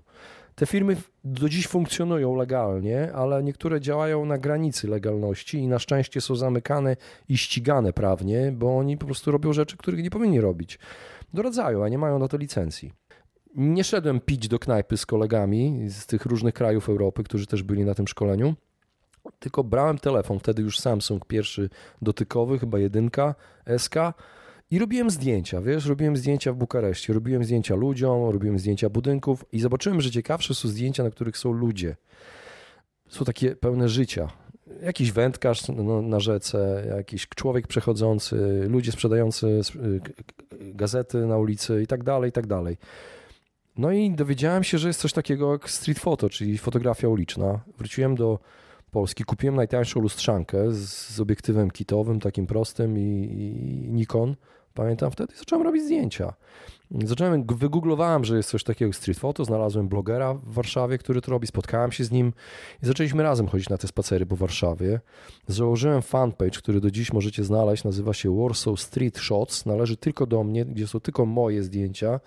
Te firmy do dziś funkcjonują legalnie, ale niektóre działają na granicy legalności i na szczęście są zamykane i ścigane prawnie, bo oni po prostu robią rzeczy, których nie powinni robić. Doradzają, a nie mają na to licencji nie szedłem pić do knajpy z kolegami z tych różnych krajów Europy, którzy też byli na tym szkoleniu, tylko brałem telefon, wtedy już Samsung pierwszy dotykowy, chyba jedynka, SK i robiłem zdjęcia, wiesz, robiłem zdjęcia w Bukareszcie, robiłem zdjęcia ludziom, robiłem zdjęcia budynków i zobaczyłem, że ciekawsze są zdjęcia, na których są ludzie. Są takie pełne życia. Jakiś wędkarz na, rzece, jakiś człowiek przechodzący, ludzie sprzedający gazety na ulicy i tak dalej, i tak dalej. No i dowiedziałem się, że jest coś takiego jak street photo, czyli fotografia uliczna. Wróciłem do Polski, kupiłem najtańszą lustrzankę z, z obiektywem kitowym, takim prostym i, i, Nikon. Pamiętam wtedy zacząłem robić zdjęcia. Zacząłem, wygooglowałem, że jest coś takiego jak street photo, znalazłem blogera w Warszawie, który to robi, spotkałem się z nim i zaczęliśmy razem chodzić na te spacery po Warszawie. Założyłem fanpage, który do dziś możecie znaleźć, nazywa się Warsaw Street Shots, należy tylko do mnie, gdzie są tylko moje zdjęcia,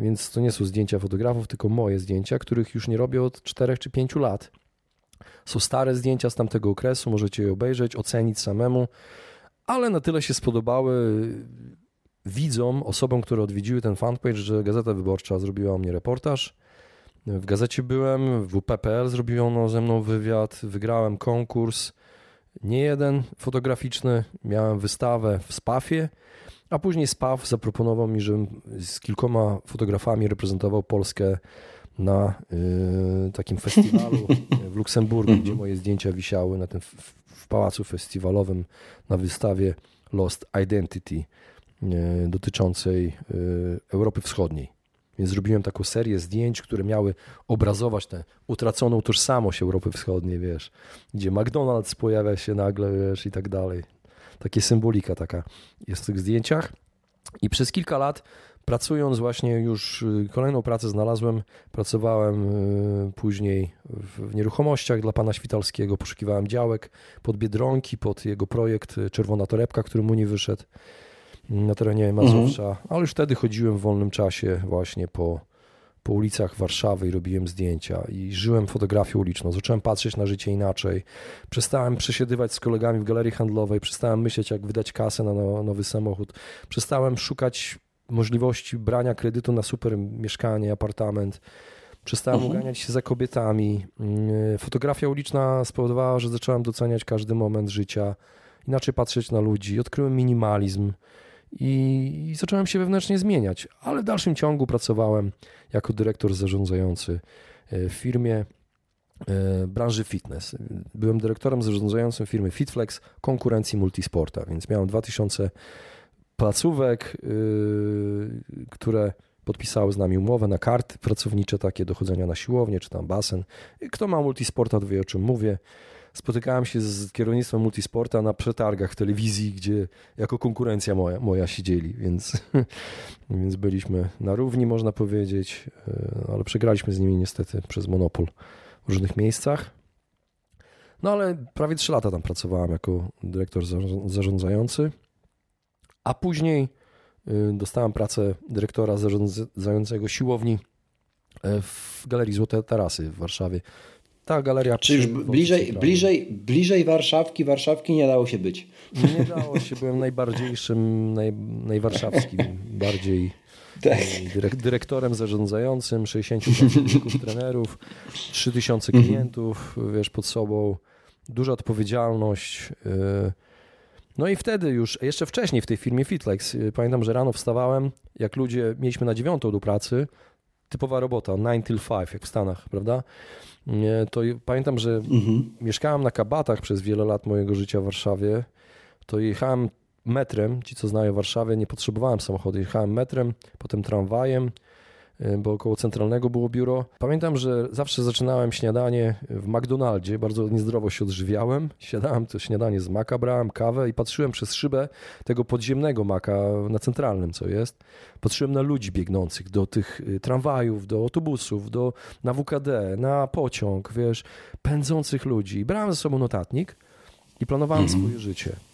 więc to nie są zdjęcia fotografów, tylko moje zdjęcia, których już nie robię od 4 czy 5 lat. Są stare zdjęcia z tamtego okresu, możecie je obejrzeć, ocenić samemu, ale na tyle się spodobały widzom, osobom, które odwiedziły ten fanpage, że Gazeta Wyborcza zrobiła o mnie reportaż. W gazecie byłem, w WP.pl zrobiono ze mną wywiad, wygrałem konkurs, nie jeden fotograficzny, miałem wystawę w Spafie a później SPAW zaproponował mi, żebym z kilkoma fotografami reprezentował Polskę na y, takim festiwalu w Luksemburgu, gdzie moje zdjęcia wisiały na tym w, w pałacu festiwalowym na wystawie Lost Identity y, dotyczącej y, Europy Wschodniej. Więc zrobiłem taką serię zdjęć, które miały obrazować tę utraconą tożsamość Europy Wschodniej, wiesz, gdzie McDonald's pojawia się nagle, wiesz, i tak dalej takie symbolika taka jest w tych zdjęciach. I przez kilka lat pracując właśnie już y, kolejną pracę znalazłem, pracowałem y, później w nieruchomościach dla pana Świtalskiego, poszukiwałem działek pod Biedronki, pod jego projekt y, Czerwona Torebka, który mu nie wyszedł na terenie Mazowsza, mhm. ale już wtedy chodziłem w wolnym czasie właśnie po, po ulicach Warszawy i robiłem zdjęcia i żyłem fotografią uliczną. Zacząłem patrzeć na życie inaczej. Przestałem przesiedywać z kolegami w galerii handlowej, przestałem myśleć, jak wydać kasę na nowy samochód. Przestałem szukać możliwości brania kredytu na super mieszkanie, apartament. Przestałem mhm. uganiać się za kobietami. Mm, fotografia uliczna spowodowała, że zacząłem doceniać każdy moment życia, inaczej patrzeć na ludzi. Odkryłem minimalizm i, zacząłem się wewnętrznie zmieniać, ale w dalszym ciągu pracowałem jako dyrektor zarządzający e, w firmie e, branży fitness. Byłem dyrektorem zarządzającym firmy Fitflex konkurencji multisporta, więc miałem 2000 placówek, yy, które podpisały z nami umowę na karty pracownicze, takie dochodzenia na siłownię czy tam basen. Kto ma multisporta, wie o czym mówię spotykałem się z kierownictwem multisporta na przetargach telewizji, gdzie jako konkurencja moja, moja siedzieli, więc, więc byliśmy na równi, można powiedzieć, e, ale przegraliśmy z nimi niestety przez monopol w różnych miejscach. No ale prawie 3 lata tam pracowałem jako dyrektor zarządzający. A później dostałem pracę dyrektora zarządzającego siłowni w Galerii Złote Tarasy w Warszawie. Ta galeria. Czy już bliżej, bliżej, bliżej Warszawki, Warszawki nie dało się być. Nie dało się, byłem najbardziejszym, naj, najwarszawskim, bardziej tak. E, dyrektorem zarządzającym, 60 pracowników, trenerów, 3000 mhm. klientów, wiesz, pod sobą, duża odpowiedzialność. E, no i wtedy już, jeszcze wcześniej w tej firmie Fitlex, e, pamiętam, że rano wstawałem, jak ludzie, mieliśmy na dziewiątą do pracy, typowa robota, 9 till 5, jak w Stanach, prawda? To pamiętam, że mhm. mieszkałem na kabatach przez wiele lat mojego życia w Warszawie. To jechałem metrem, ci co znają Warszawę, nie potrzebowałem samochodu, jechałem metrem, potem tramwajem, bo około centralnego było biuro. Pamiętam, że zawsze zaczynałem śniadanie w McDonaldzie, bardzo niezdrowo się odżywiałem. Siadałem to śniadanie z maka, brałem kawę i patrzyłem przez szybę tego podziemnego maka na centralnym, co jest. Patrzyłem na ludzi biegnących do tych y, tramwajów, do autobusów, do, na WKD, na pociąg, wiesz, pędzących ludzi. Brałem ze sobą notatnik i planowałem mhm. swoje życie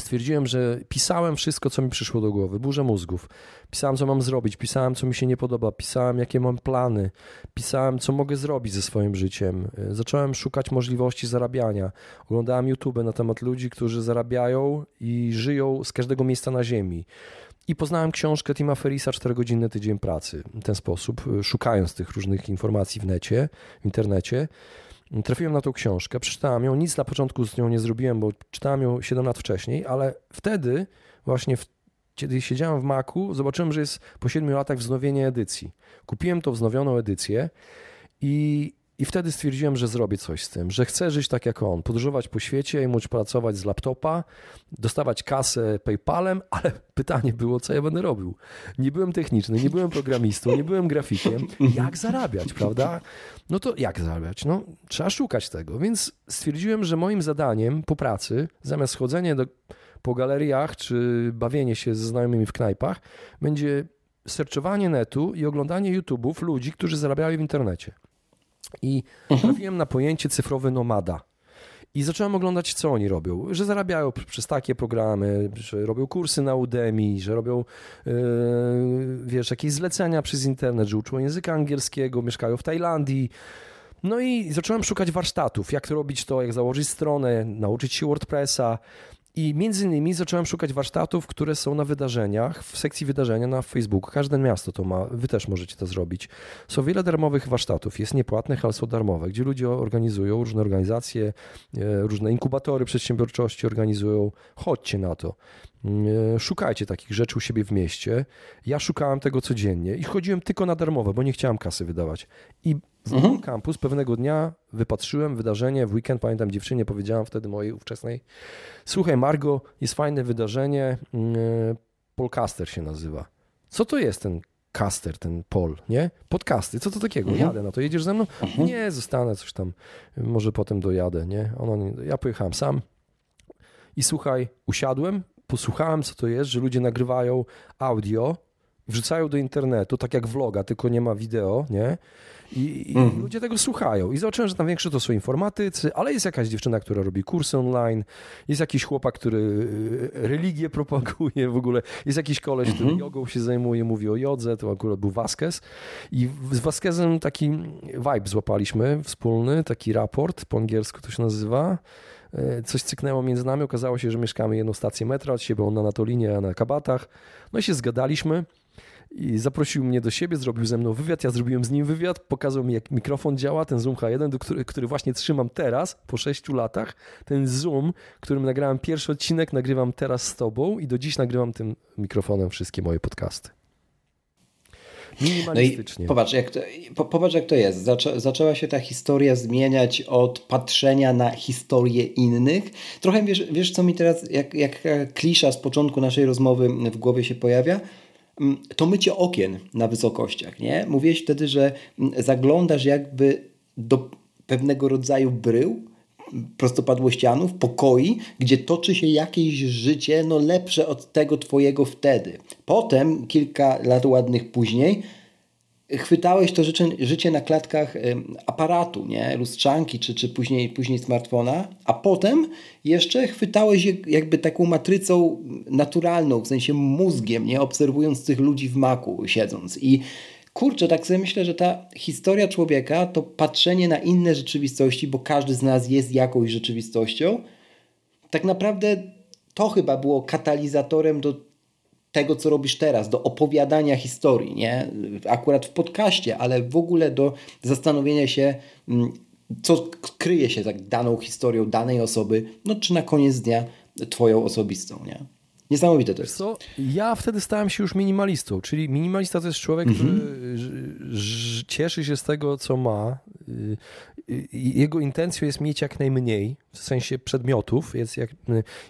stwierdziłem, że pisałem wszystko, co mi przyszło do głowy, burzę mózgów. Pisałem, co mam zrobić, pisałem, co mi się nie podoba, pisałem, jakie mam plany, pisałem, co mogę zrobić ze swoim życiem. Zacząłem szukać możliwości zarabiania. Oglądałem YouTube na temat ludzi, którzy zarabiają i żyją z każdego miejsca na ziemi. I poznałem książkę Tima Ferisa 4-godzinny tydzień pracy. W ten sposób, szukając tych różnych informacji w necie, w internecie. Trafiłem na tą książkę, przeczytałem ją, nic na początku z nią nie zrobiłem, bo czytałem ją 7 lat wcześniej, ale wtedy właśnie w, kiedy siedziałem w Macu, zobaczyłem, że jest po 7 latach wznowienie edycji. Kupiłem tą wznowioną edycję i i wtedy stwierdziłem, że zrobię coś z tym, że chcę żyć tak jak on, podróżować po świecie i móc pracować z laptopa, dostawać kasę PayPalem, ale pytanie było, co ja będę robił. Nie byłem techniczny, nie byłem programistą, nie byłem grafikiem. Jak zarabiać, prawda? No to jak zarabiać? No, trzeba szukać tego. Więc stwierdziłem, że moim zadaniem po pracy, zamiast chodzenie do, po galeriach czy bawienie się ze znajomymi w knajpach, będzie serczowanie netu i oglądanie YouTube'ów ludzi, którzy zarabiają w internecie. I mhm. trafiłem na pojęcie cyfrowy nomada. I zacząłem oglądać, co oni robią. Że zarabiają przez takie programy, że robią kursy na Udemy, że robią, yy, wiesz, jakieś zlecenia przez internet, że uczą języka angielskiego, mieszkają w Tajlandii. No i zacząłem szukać warsztatów, jak to robić to, jak założyć stronę, nauczyć się WordPressa. I między innymi zacząłem szukać warsztatów, które są na wydarzeniach, w sekcji wydarzenia na Facebooku. Każde miasto to ma, wy też możecie to zrobić. Są wiele darmowych warsztatów, jest niepłatnych, ale są darmowe, gdzie ludzie organizują, różne organizacje, e, różne inkubatory przedsiębiorczości organizują. Chodźcie na to. E, szukajcie takich rzeczy u siebie w mieście. Ja szukałem tego codziennie i chodziłem tylko na darmowe, bo nie chciałem kasy wydawać. I w mhm. kampus pewnego dnia wypatrzyłem wydarzenie w weekend, pamiętam dziewczynie, powiedziałam wtedy mojej ówczesnej, słuchaj Margo, jest fajne wydarzenie, mm, e, Polcaster się nazywa. Co to jest ten caster, ten pol, nie? Podcasty, co to takiego? Mhm. Jadę na to, jedziesz ze mną? Mhm. Nie, zostanę, coś tam, może potem dojadę, nie? Nie? Ja pojechałem sam i słuchaj, usiadłem, posłuchałem co to jest, że ludzie nagrywają audio, wrzucają do internetu, tak jak vloga, tylko nie ma wideo, nie? I, i mm. ludzie tego słuchają. I zobaczyłem, że tam większe to są informatycy, ale jest jakaś dziewczyna, która robi kursy online, jest jakiś chłopak, który e, religię propaguje w ogóle, jest jakiś koleś, mm -hmm. który mhm. jogą się zajmuje, mówi o jodze, to akurat był Vasquez. I z Vasquezem taki vibe złapaliśmy wspólny, taki raport, po angielsku to się nazywa e, coś cyknęło między nami. Okazało się, że mieszkamy jedną stację metra od siebie, on na Natolinie, a na Kabatach. No i się zgadaliśmy i zaprosił mnie do siebie, zrobił ze mną wywiad, ja zrobiłem z nim wywiad, pokazał mi jak mikrofon działa, ten Zoom H1, do który, który właśnie trzymam teraz, po sześciu latach, ten Zoom, którym nagrałem pierwszy odcinek, nagrywam teraz z tobą i do dziś nagrywam tym mikrofonem wszystkie moje podcasty. Minimalistycznie. No popatrz, jak to, po, popatrz, jak to jest. Zaczę, zaczęła się ta historia zmieniać od patrzenia na historię innych. Trochę wiesz, wiesz co mi teraz, jak, jak klisza z początku naszej rozmowy w głowie się pojawia? Mm, to mycie okien na wysokościach, nie? Mówiłeś wtedy, że mm, zaglądasz jakby do pewnego rodzaju brył, prostopadłościanów, pokoi, gdzie toczy się jakieś życie no lepsze od tego twojego wtedy. Potem, kilka lat ładnych później, chwytałeś to życie, życie na klatkach aparatu, nie? lustrzanki czy, czy później, później smartfona, a potem jeszcze chwytałeś jakby taką matrycą naturalną, w sensie mózgiem, nie? obserwując tych ludzi w maku siedząc. I kurczę, tak sobie myślę, że ta historia człowieka to patrzenie na inne rzeczywistości, bo każdy z nas jest jakąś rzeczywistością, tak naprawdę to chyba było katalizatorem do tego, co robisz teraz, do opowiadania historii, nie? Akurat w podcaście, ale w ogóle do zastanowienia się, mm, co kryje się za daną historią danej osoby, no czy na koniec dnia twoją osobistą, nie? Niesamowite to jest. Co? Ja wtedy stałem się już minimalistą, czyli minimalista to jest człowiek, mm -hmm. który cieszy się z tego, co ma. Y, jego intencją jest mieć jak najmniej, w sensie przedmiotów, jest jak,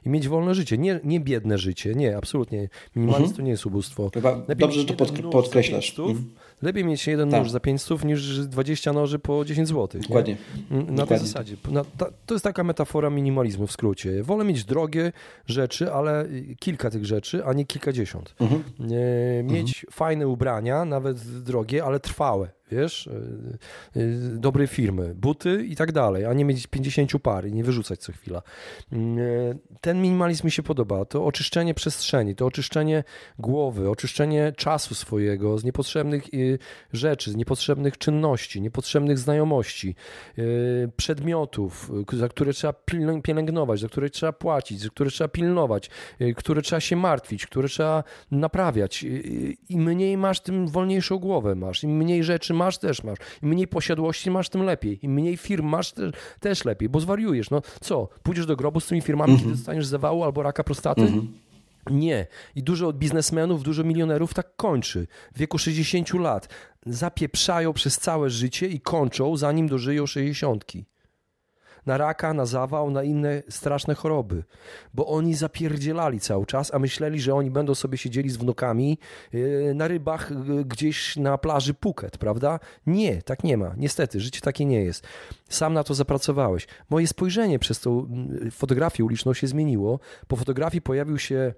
i mieć wolne życie. Nie, nie biedne życie, nie, absolutnie. Minimalizm mhm. to nie jest ubóstwo. Chyba dobrze, że to podkreślasz. Lepiej mieć jeden tak. nóż za 5 stów niż 20 noży po 10 zł. Dokładnie. Nie? Na Dokładnie. tej zasadzie. Na, ta, to jest taka metafora minimalizmu w skrócie. Wolę mieć drogie rzeczy, ale kilka tych rzeczy, a nie kilkadziesiąt. Mhm. Mieć mhm. fajne ubrania, nawet drogie, ale trwałe wiesz, e, e, dobrej firmy, buty i tak dalej, a nie mieć 50 par i nie wyrzucać co chwila. Mm, e, ten minimalizm mi się podoba. To oczyszczenie przestrzeni, to oczyszczenie głowy, oczyszczenie czasu swojego z niepotrzebnych rzeczy, z niepotrzebnych czynności, niepotrzebnych znajomości, przedmiotów, za które trzeba pielęgnować, za które trzeba płacić, za które trzeba pilnować, które trzeba się martwić, które trzeba naprawiać. Im mniej masz, tym wolniejszą głowę masz. Im mniej rzeczy masz, też masz. Im mniej posiadłości masz, tym lepiej. Im mniej firm masz, też, też lepiej, bo zwariujesz. No co, pójdziesz do grobu z tymi firmami, kiedy dostaniesz zawału albo raka prostaty? Nie. I dużo biznesmenów, dużo milionerów tak kończy. W wieku 60 lat zapieprzają przez całe życie i kończą, zanim dożyją 60 na raka, na zawał, na inne straszne choroby, bo oni zapierdzielali cały czas, a myśleli, że oni będą sobie siedzieli z wnukami yy, na rybach yy, gdzieś na plaży Phuket, prawda? Nie, tak nie ma. Niestety, życie takie nie jest. Sam na to zapracowałeś. Moje spojrzenie przez tą fotografię uliczną się zmieniło. Po fotografii pojawił się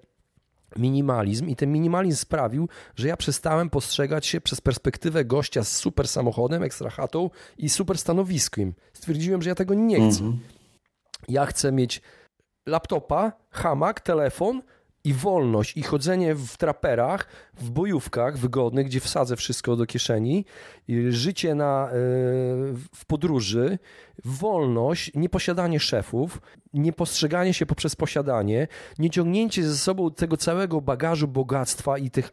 minimalizm i ten minimalizm sprawił, że ja przestałem postrzegać się przez perspektywę gościa z super samochodem, ekstra chatą i super stanowiskiem. Stwierdziłem, że ja tego nie chcę. -hmm. Ja chcę mieć laptopa, hamak, telefon i wolność i chodzenie w traperach, w bojówkach wygodnych, gdzie wsadzę wszystko do kieszeni, życie na, e, w podróży, wolność, nieposiadanie szefów, niepostrzeganie się poprzez posiadanie, nie ciągnięcie ze sobą tego całego bagażu bogactwa i tych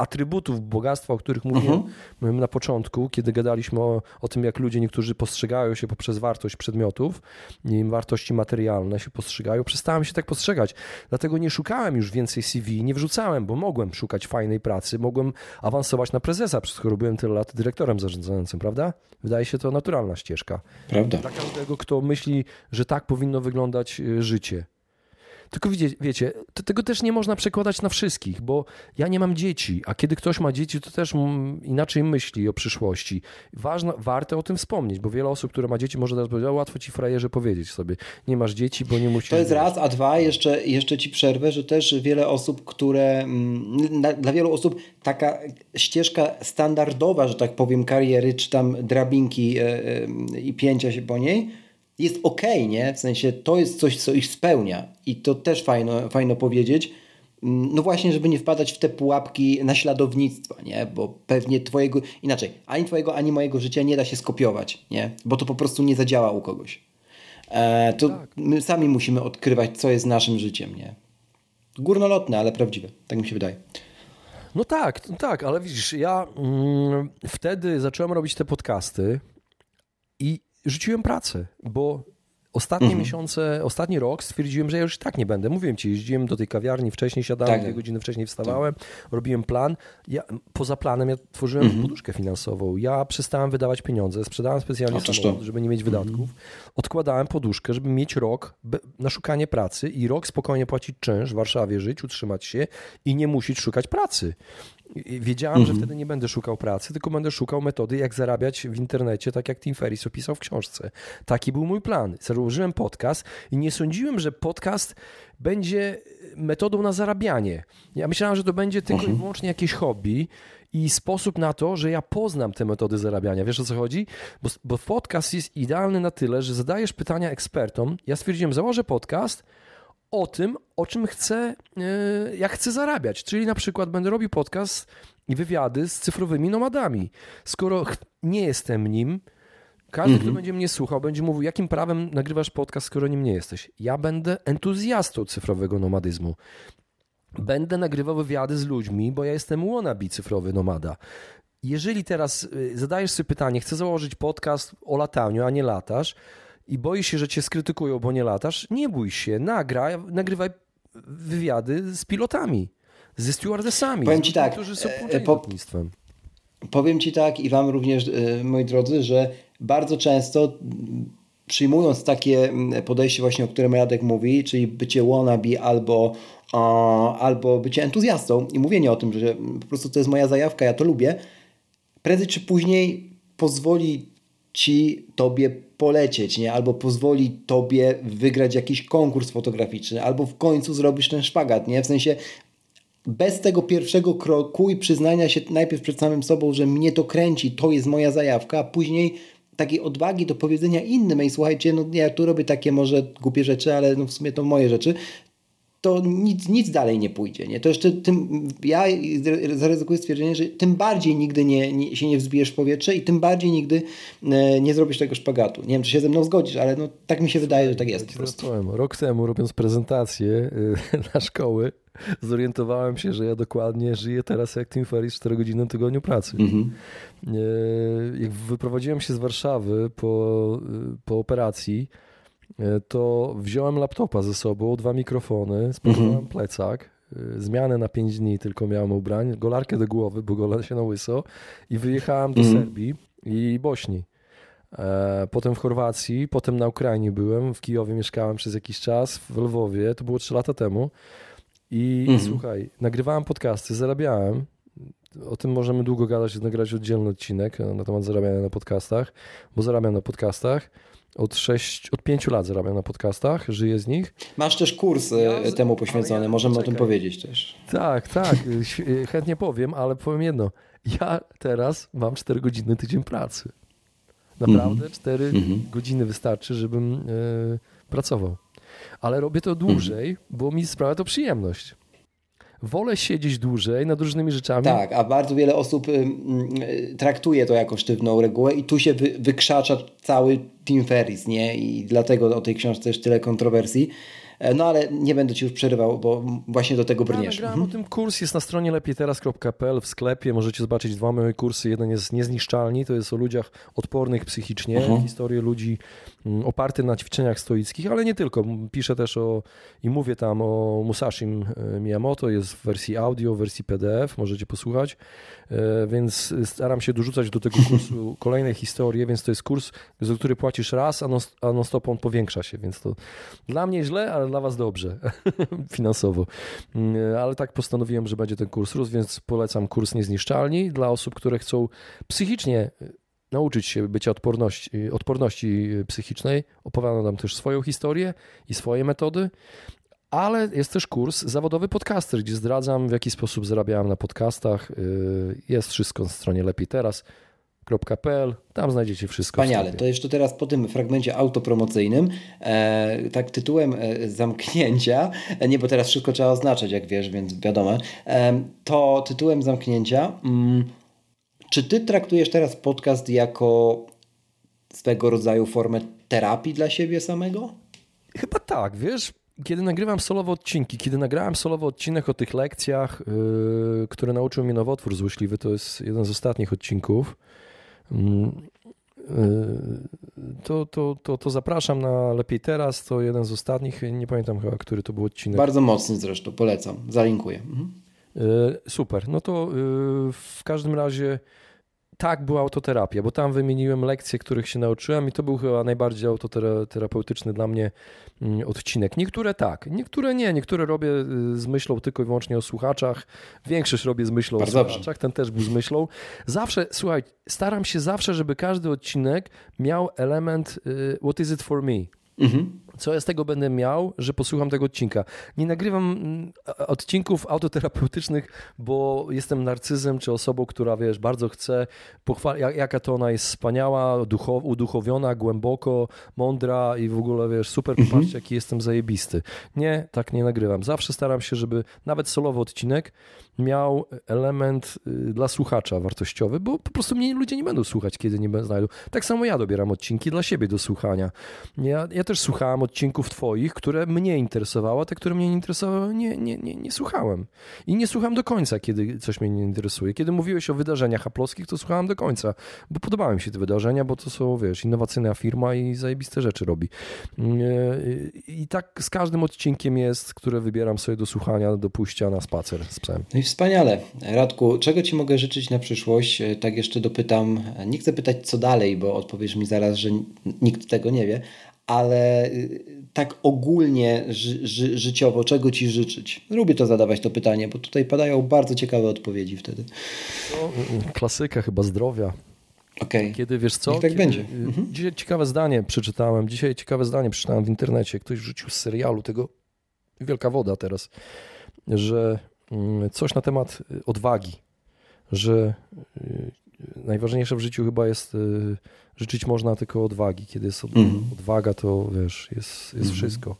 atrybutów bogactwa, o których mówiłem uh-huh. na początku, kiedy gadaliśmy o, o tym, jak ludzie niektórzy postrzegają się poprzez wartość przedmiotów, i wartości materialne się postrzegają. Przestałem się tak postrzegać. Dlatego nie szukałem już więcej CV, nie wrzucałem, bo mogłem szukać fajnej pracy, mogłem awansować na prezesa, przez byłem tyle lat dyrektorem zarządzającym, prawda? Wydaje się to naturalna ścieżka. Prawda. Dla każdego, kto myśli, że tak powinno wyglądać e, życie. Tylko wiecie, wiecie, tego też nie można przekładać na wszystkich, bo ja nie mam dzieci, a kiedy ktoś ma dzieci, to też inaczej myśli o przyszłości. Ważne, warte o tym wspomnieć, bo wiele osób, które ma dzieci, może teraz powiedzieć, łatwo ci frajerze powiedzieć sobie, nie masz dzieci, bo nie musisz... To jest raz, a dwa, jeszcze, jeszcze ci przerwę, że też wiele osób, które, dla wielu osób taka ścieżka standardowa, że tak powiem, kariery, czy tam drabinki e, e, i pięcia się po niej, jest ok, nie? W sensie to jest coś, co ich spełnia i to też fajno, fajno powiedzieć. Mm, no właśnie, żeby nie wpadać w te pułapki naśladownictwa, nie? Bo pewnie twojego, inaczej, ani twojego, ani mojego życia nie da się skopiować, nie? Bo to po prostu nie zadziała u kogoś. E, to tak. my sami musimy odkrywać, co jest naszym życiem, nie? Górnolotne, ale prawdziwe, tak mi się wydaje. No tak, tak, ale widzisz, ja mm, wtedy zacząłem robić te podcasty i rzuciłem pracę, bo Ostatnie mhm. miesiące, ostatni rok stwierdziłem, że ja już tak nie będę. Mówiłem ci, jeździłem do tej kawiarni, wcześniej siadałem, tak. dwie godziny wcześniej wstawałem, tak. robiłem plan. Ja, poza planem ja tworzyłem mhm. poduszkę finansową. Ja przestałem wydawać pieniądze, sprzedałem specjalnie samochód, żeby nie mieć wydatków. Mhm. Odkładałem poduszkę, żeby mieć rok na szukanie pracy i rok spokojnie płacić czynsz w Warszawie, żyć, utrzymać się i nie musieć szukać pracy. Wiedziałem, mhm. że wtedy nie będę szukał pracy, tylko będę szukał metody, jak zarabiać w internecie, tak jak Tim Ferriss opisał w książce. Taki był mój plan. Założyłem podcast i nie sądziłem, że podcast będzie metodą na zarabianie. Ja myślałem, że to będzie tylko mhm. i wyłącznie jakieś hobby i sposób na to, że ja poznam te metody zarabiania. Wiesz o co chodzi? Bo, bo podcast jest idealny na tyle, że zadajesz pytania ekspertom. Ja stwierdziłem, założę podcast o tym, o czym chcę, e, jak chcę zarabiać. Czyli na przykład będę robił podcast i wywiady z cyfrowymi nomadami. Skoro nie jestem nim, każdy, kto mhm. będzie mnie słuchał, będzie mówił, jakim prawem nagrywasz podcast, skoro nim nie jesteś. Ja będę entuzjastą cyfrowego nomadyzmu. Będę nagrywał wywiady z ludźmi, bo ja jestem wannabe cyfrowy nomada. Jeżeli teraz y, zadajesz sobie pytanie, chcę założyć podcast o lataniu, a nie latasz i boisz się, że cię skrytykują, bo nie latasz, nie bój się, nagraj, nagrywaj wywiady z pilotami, ze stewardessami, Powiem ci tak, którzy są e, po, lotnictwem. Powiem ci tak i wam również, e, moi drodzy, że bardzo często przyjmując takie podejście właśnie, o którym Radek mówi, czyli bycie wannabe albo albo bycie entuzjastą i mówienie o tym, że po prostu to jest moja zajawka, ja to lubię, prędzej czy później pozwoli ci tobie polecieć, nie? albo pozwoli tobie wygrać jakiś konkurs fotograficzny, albo w końcu zrobisz ten szpagat, nie? W sensie bez tego pierwszego kroku i przyznania się najpierw przed samym sobą, że mnie to kręci, to jest moja zajawka, a później takiej odwagi do powiedzenia innym, i słuchajcie, no ja tu robię takie może głupie rzeczy, ale no w sumie to moje rzeczy, to nic, nic dalej nie pójdzie. Nie? To jeszcze tym, ja zaryzykuję stwierdzenie, że tym bardziej nigdy nie, nie, się nie wzbijesz w powietrze i tym bardziej nigdy e, nie zrobisz tego szpagatu. Nie wiem, czy się ze mną zgodzisz, ale no, tak mi się wydaje, że tak jest. po prostu. Rok temu, robiąc prezentację na szkoły, zorientowałem się, że ja dokładnie żyję teraz jak Tim Ferriss 4 godziny w tygodniu pracy. Mhm. E, jak wyprowadziłem się z Warszawy po, po operacji, E, to wziąłem laptopa ze sobą, dwa mikrofony, spakowałem mhm. plecak, e, zmianę na pięć dni tylko miałem ubrań, golarkę do głowy, bo gola się na łyso i wyjechałem do mhm. Serbii i Bośni. E, potem w Chorwacji, potem na Ukrainie byłem, w Kijowie mieszkałem przez jakiś czas, w Lwowie, to było trzy lata temu. I mhm. słuchaj, nagrywałem podcasty, zarabiałem. O tym możemy długo gadać, nagrać oddzielny odcinek na temat zarabiania na podcastach, bo zarabiam na podcastach. Od, 6, od 5 lat zarabiam na podcastach, żyję z nich. Masz też kurs ja, temu poświęcony, ja, możemy czekaj. o tym powiedzieć też. Tak, tak, e, chętnie powiem, ale powiem jedno. Ja teraz mam 4 godziny tydzień pracy. Naprawdę mm -hmm. 4 mm -hmm. godziny wystarczy, żebym y, pracował. Ale robię to dłużej, mm -hmm. bo mi sprawia to przyjemność wolę siedzieć dłużej nad różnymi rzeczami. Tak, a bardzo wiele osób y, traktuje to jako sztywną regułę i tu się wy, wykrzacza cały Tim Ferris, nie? I dlatego o tej książce jest tyle kontrowersji. E, no ale nie będę Ci już przerywał, bo właśnie do tego brniesz. Ja mhm. o tym kurs, jest na stronie lepiejteraz.pl w sklepie, możecie zobaczyć dwa moje kursy. Jeden jest Niezniszczalni, to jest o ludziach odpornych psychicznie, uh mhm. -huh. historię ludzi mm, oparte na ćwiczeniach stoickich, ale nie tylko. Piszę też o i mówię tam o Musashim e, Miyamoto, jest w wersji audio, w wersji PDF, możecie posłuchać, e, więc staram się dorzucać do tego kursu kolejne historie, więc to jest kurs, za który płacisz raz, a non-stop on powiększa się, więc to dla mnie źle, ale dla Was dobrze finansowo. Mm, ale tak postanowiłem, że będzie ten kurs rósł, więc polecam kurs Niezniszczalni dla osób, które chcą psychicznie nauczyć się bycia odporności, y, odporności y, psychicznej. Opowiadam tam też swoją historię i swoje metody. Ale jest też kurs zawodowy podcaster, gdzie zdradzam, w jaki sposób zarabiałem na podcastach. Jest wszystko na stronie Lepiej Teraz tam znajdziecie wszystko. Wspaniale, to jeszcze teraz po tym fragmencie autopromocyjnym, e, tak tytułem e, zamknięcia, e, nie bo teraz wszystko trzeba oznaczać, jak wiesz, więc wiadomo, e, to tytułem zamknięcia, mm, czy ty traktujesz teraz podcast jako swego rodzaju formę terapii dla siebie samego? Chyba tak, wiesz, kiedy nagrywam solowe odcinki, kiedy nagrałem solowy odcinek o tych lekcjach, yy, które nauczył mnie nowotwór złośliwy, to jest jeden z ostatnich odcinków, Mm, y, to, to, to, to zapraszam na Lepiej Teraz. To jeden z ostatnich, nie pamiętam chyba, który to był odcinek. Bardzo mocny zresztą, polecam, zalinkuję. Mhm. Y, super. No to y, w każdym razie tak, była autoterapia, bo tam wymieniłem lekcje, których się nauczyłem i to był chyba najbardziej autoterapeutyczny dla mnie mm, odcinek. Niektóre tak, niektóre nie. Niektóre robię y, z myślą tylko i wyłącznie o słuchaczach. Większość robię z myślą Bardzo o słuchaczach, dobrze. ten też był z myślą. Zawsze, słuchaj, staram się zawsze, żeby każdy odcinek miał element y, what is it for me? Mhm. Co ja z tego będę miał, że posłucham tego odcinka. Nie nagrywam mm, odcinków autoterapeutycznych, bo jestem narcyzem, czy osobą, która, wiesz, bardzo chce pochwalić, jaka to ona jest wspaniała, duchow, uduchowiona, głęboko, mądra i w ogóle, wiesz, super, mhm. popatrzcie, jaki jestem zajebisty. Nie, tak nie nagrywam. Zawsze staram się, żeby nawet solowy odcinek miał element y, dla słuchacza wartościowy, bo po prostu mnie ludzie nie będą słuchać, kiedy nie znajdą. Tak samo ja dobieram odcinki dla siebie do słuchania. Ja, ja też słuchałem odcinków twoich, które mnie interesowały, a te, które mnie nie interesowały, nie, nie, nie, nie słuchałem. I nie słucham do końca, kiedy coś mnie nie interesuje. Kiedy mówiłeś o wydarzeniach haplowskich, to słuchałem do końca, bo podobały mi się te wydarzenia, bo to są, wiesz, innowacyjna firma i zajebiste rzeczy robi. Y, I tak z każdym odcinkiem jest, które wybieram sobie do słuchania, do pójścia na spacer z psem. No wspaniale. Radku, czego Ci mogę życzyć na przyszłość? E, tak jeszcze dopytam. Nie chcę pytać co dalej, bo odpowiesz mi zaraz, że nikt tego nie wie, ale y, tak ogólnie ży, ży, życiowo, czego Ci życzyć? Lubię to zadawać to pytanie, bo tutaj padają bardzo ciekawe odpowiedzi wtedy. No, klasyka chyba zdrowia. Okay. Kiedy wiesz co? Niech tak Kiedy, będzie. Mhm. Dzisiaj ciekawe zdanie przeczytałem. Dzisiaj ciekawe zdanie przeczytałem w internecie. Ktoś rzucił z serialu tego Wielka Woda teraz, że coś na temat y, odwagi, że y, najważniejsze w życiu chyba jest y, życzyć można tylko odwagi. Kiedy jest mhm. odwaga, to wiesz, jest, jest mhm. wszystko.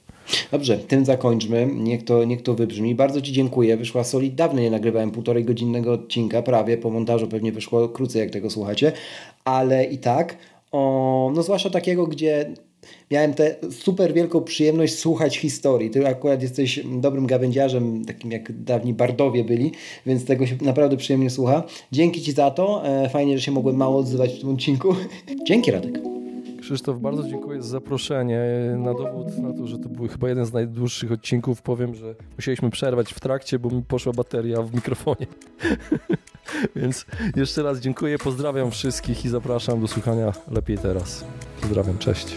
Dobrze, tym zakończmy. Niech to, niech to wybrzmi. Bardzo Ci dziękuję. Wyszła solid. Dawno nie nagrywałem półtorej godzinnego odcinka, prawie. Po montażu pewnie wyszło krócej, jak tego słuchacie. Ale i tak, o, no zwłaszcza takiego, gdzie miałem tę super wielką przyjemność słuchać historii. Ty akurat jesteś dobrym gawędziarzem, takim jak dawni bardowie byli, więc tego się naprawdę przyjemnie słucha. Dzięki Ci za to. E, fajnie, że się mogłem mało odzywać w tym odcinku. Dzięki Radek. Krzysztof, bardzo dziękuję za zaproszenie. Na dowód na to, że to był chyba jeden z najdłuższych odcinków, powiem, że musieliśmy przerwać w trakcie, bo mi poszła bateria w mikrofonie. Więc jeszcze raz dziękuję, pozdrawiam wszystkich i zapraszam do słuchania lepiej teraz. Pozdrawiam, cześć.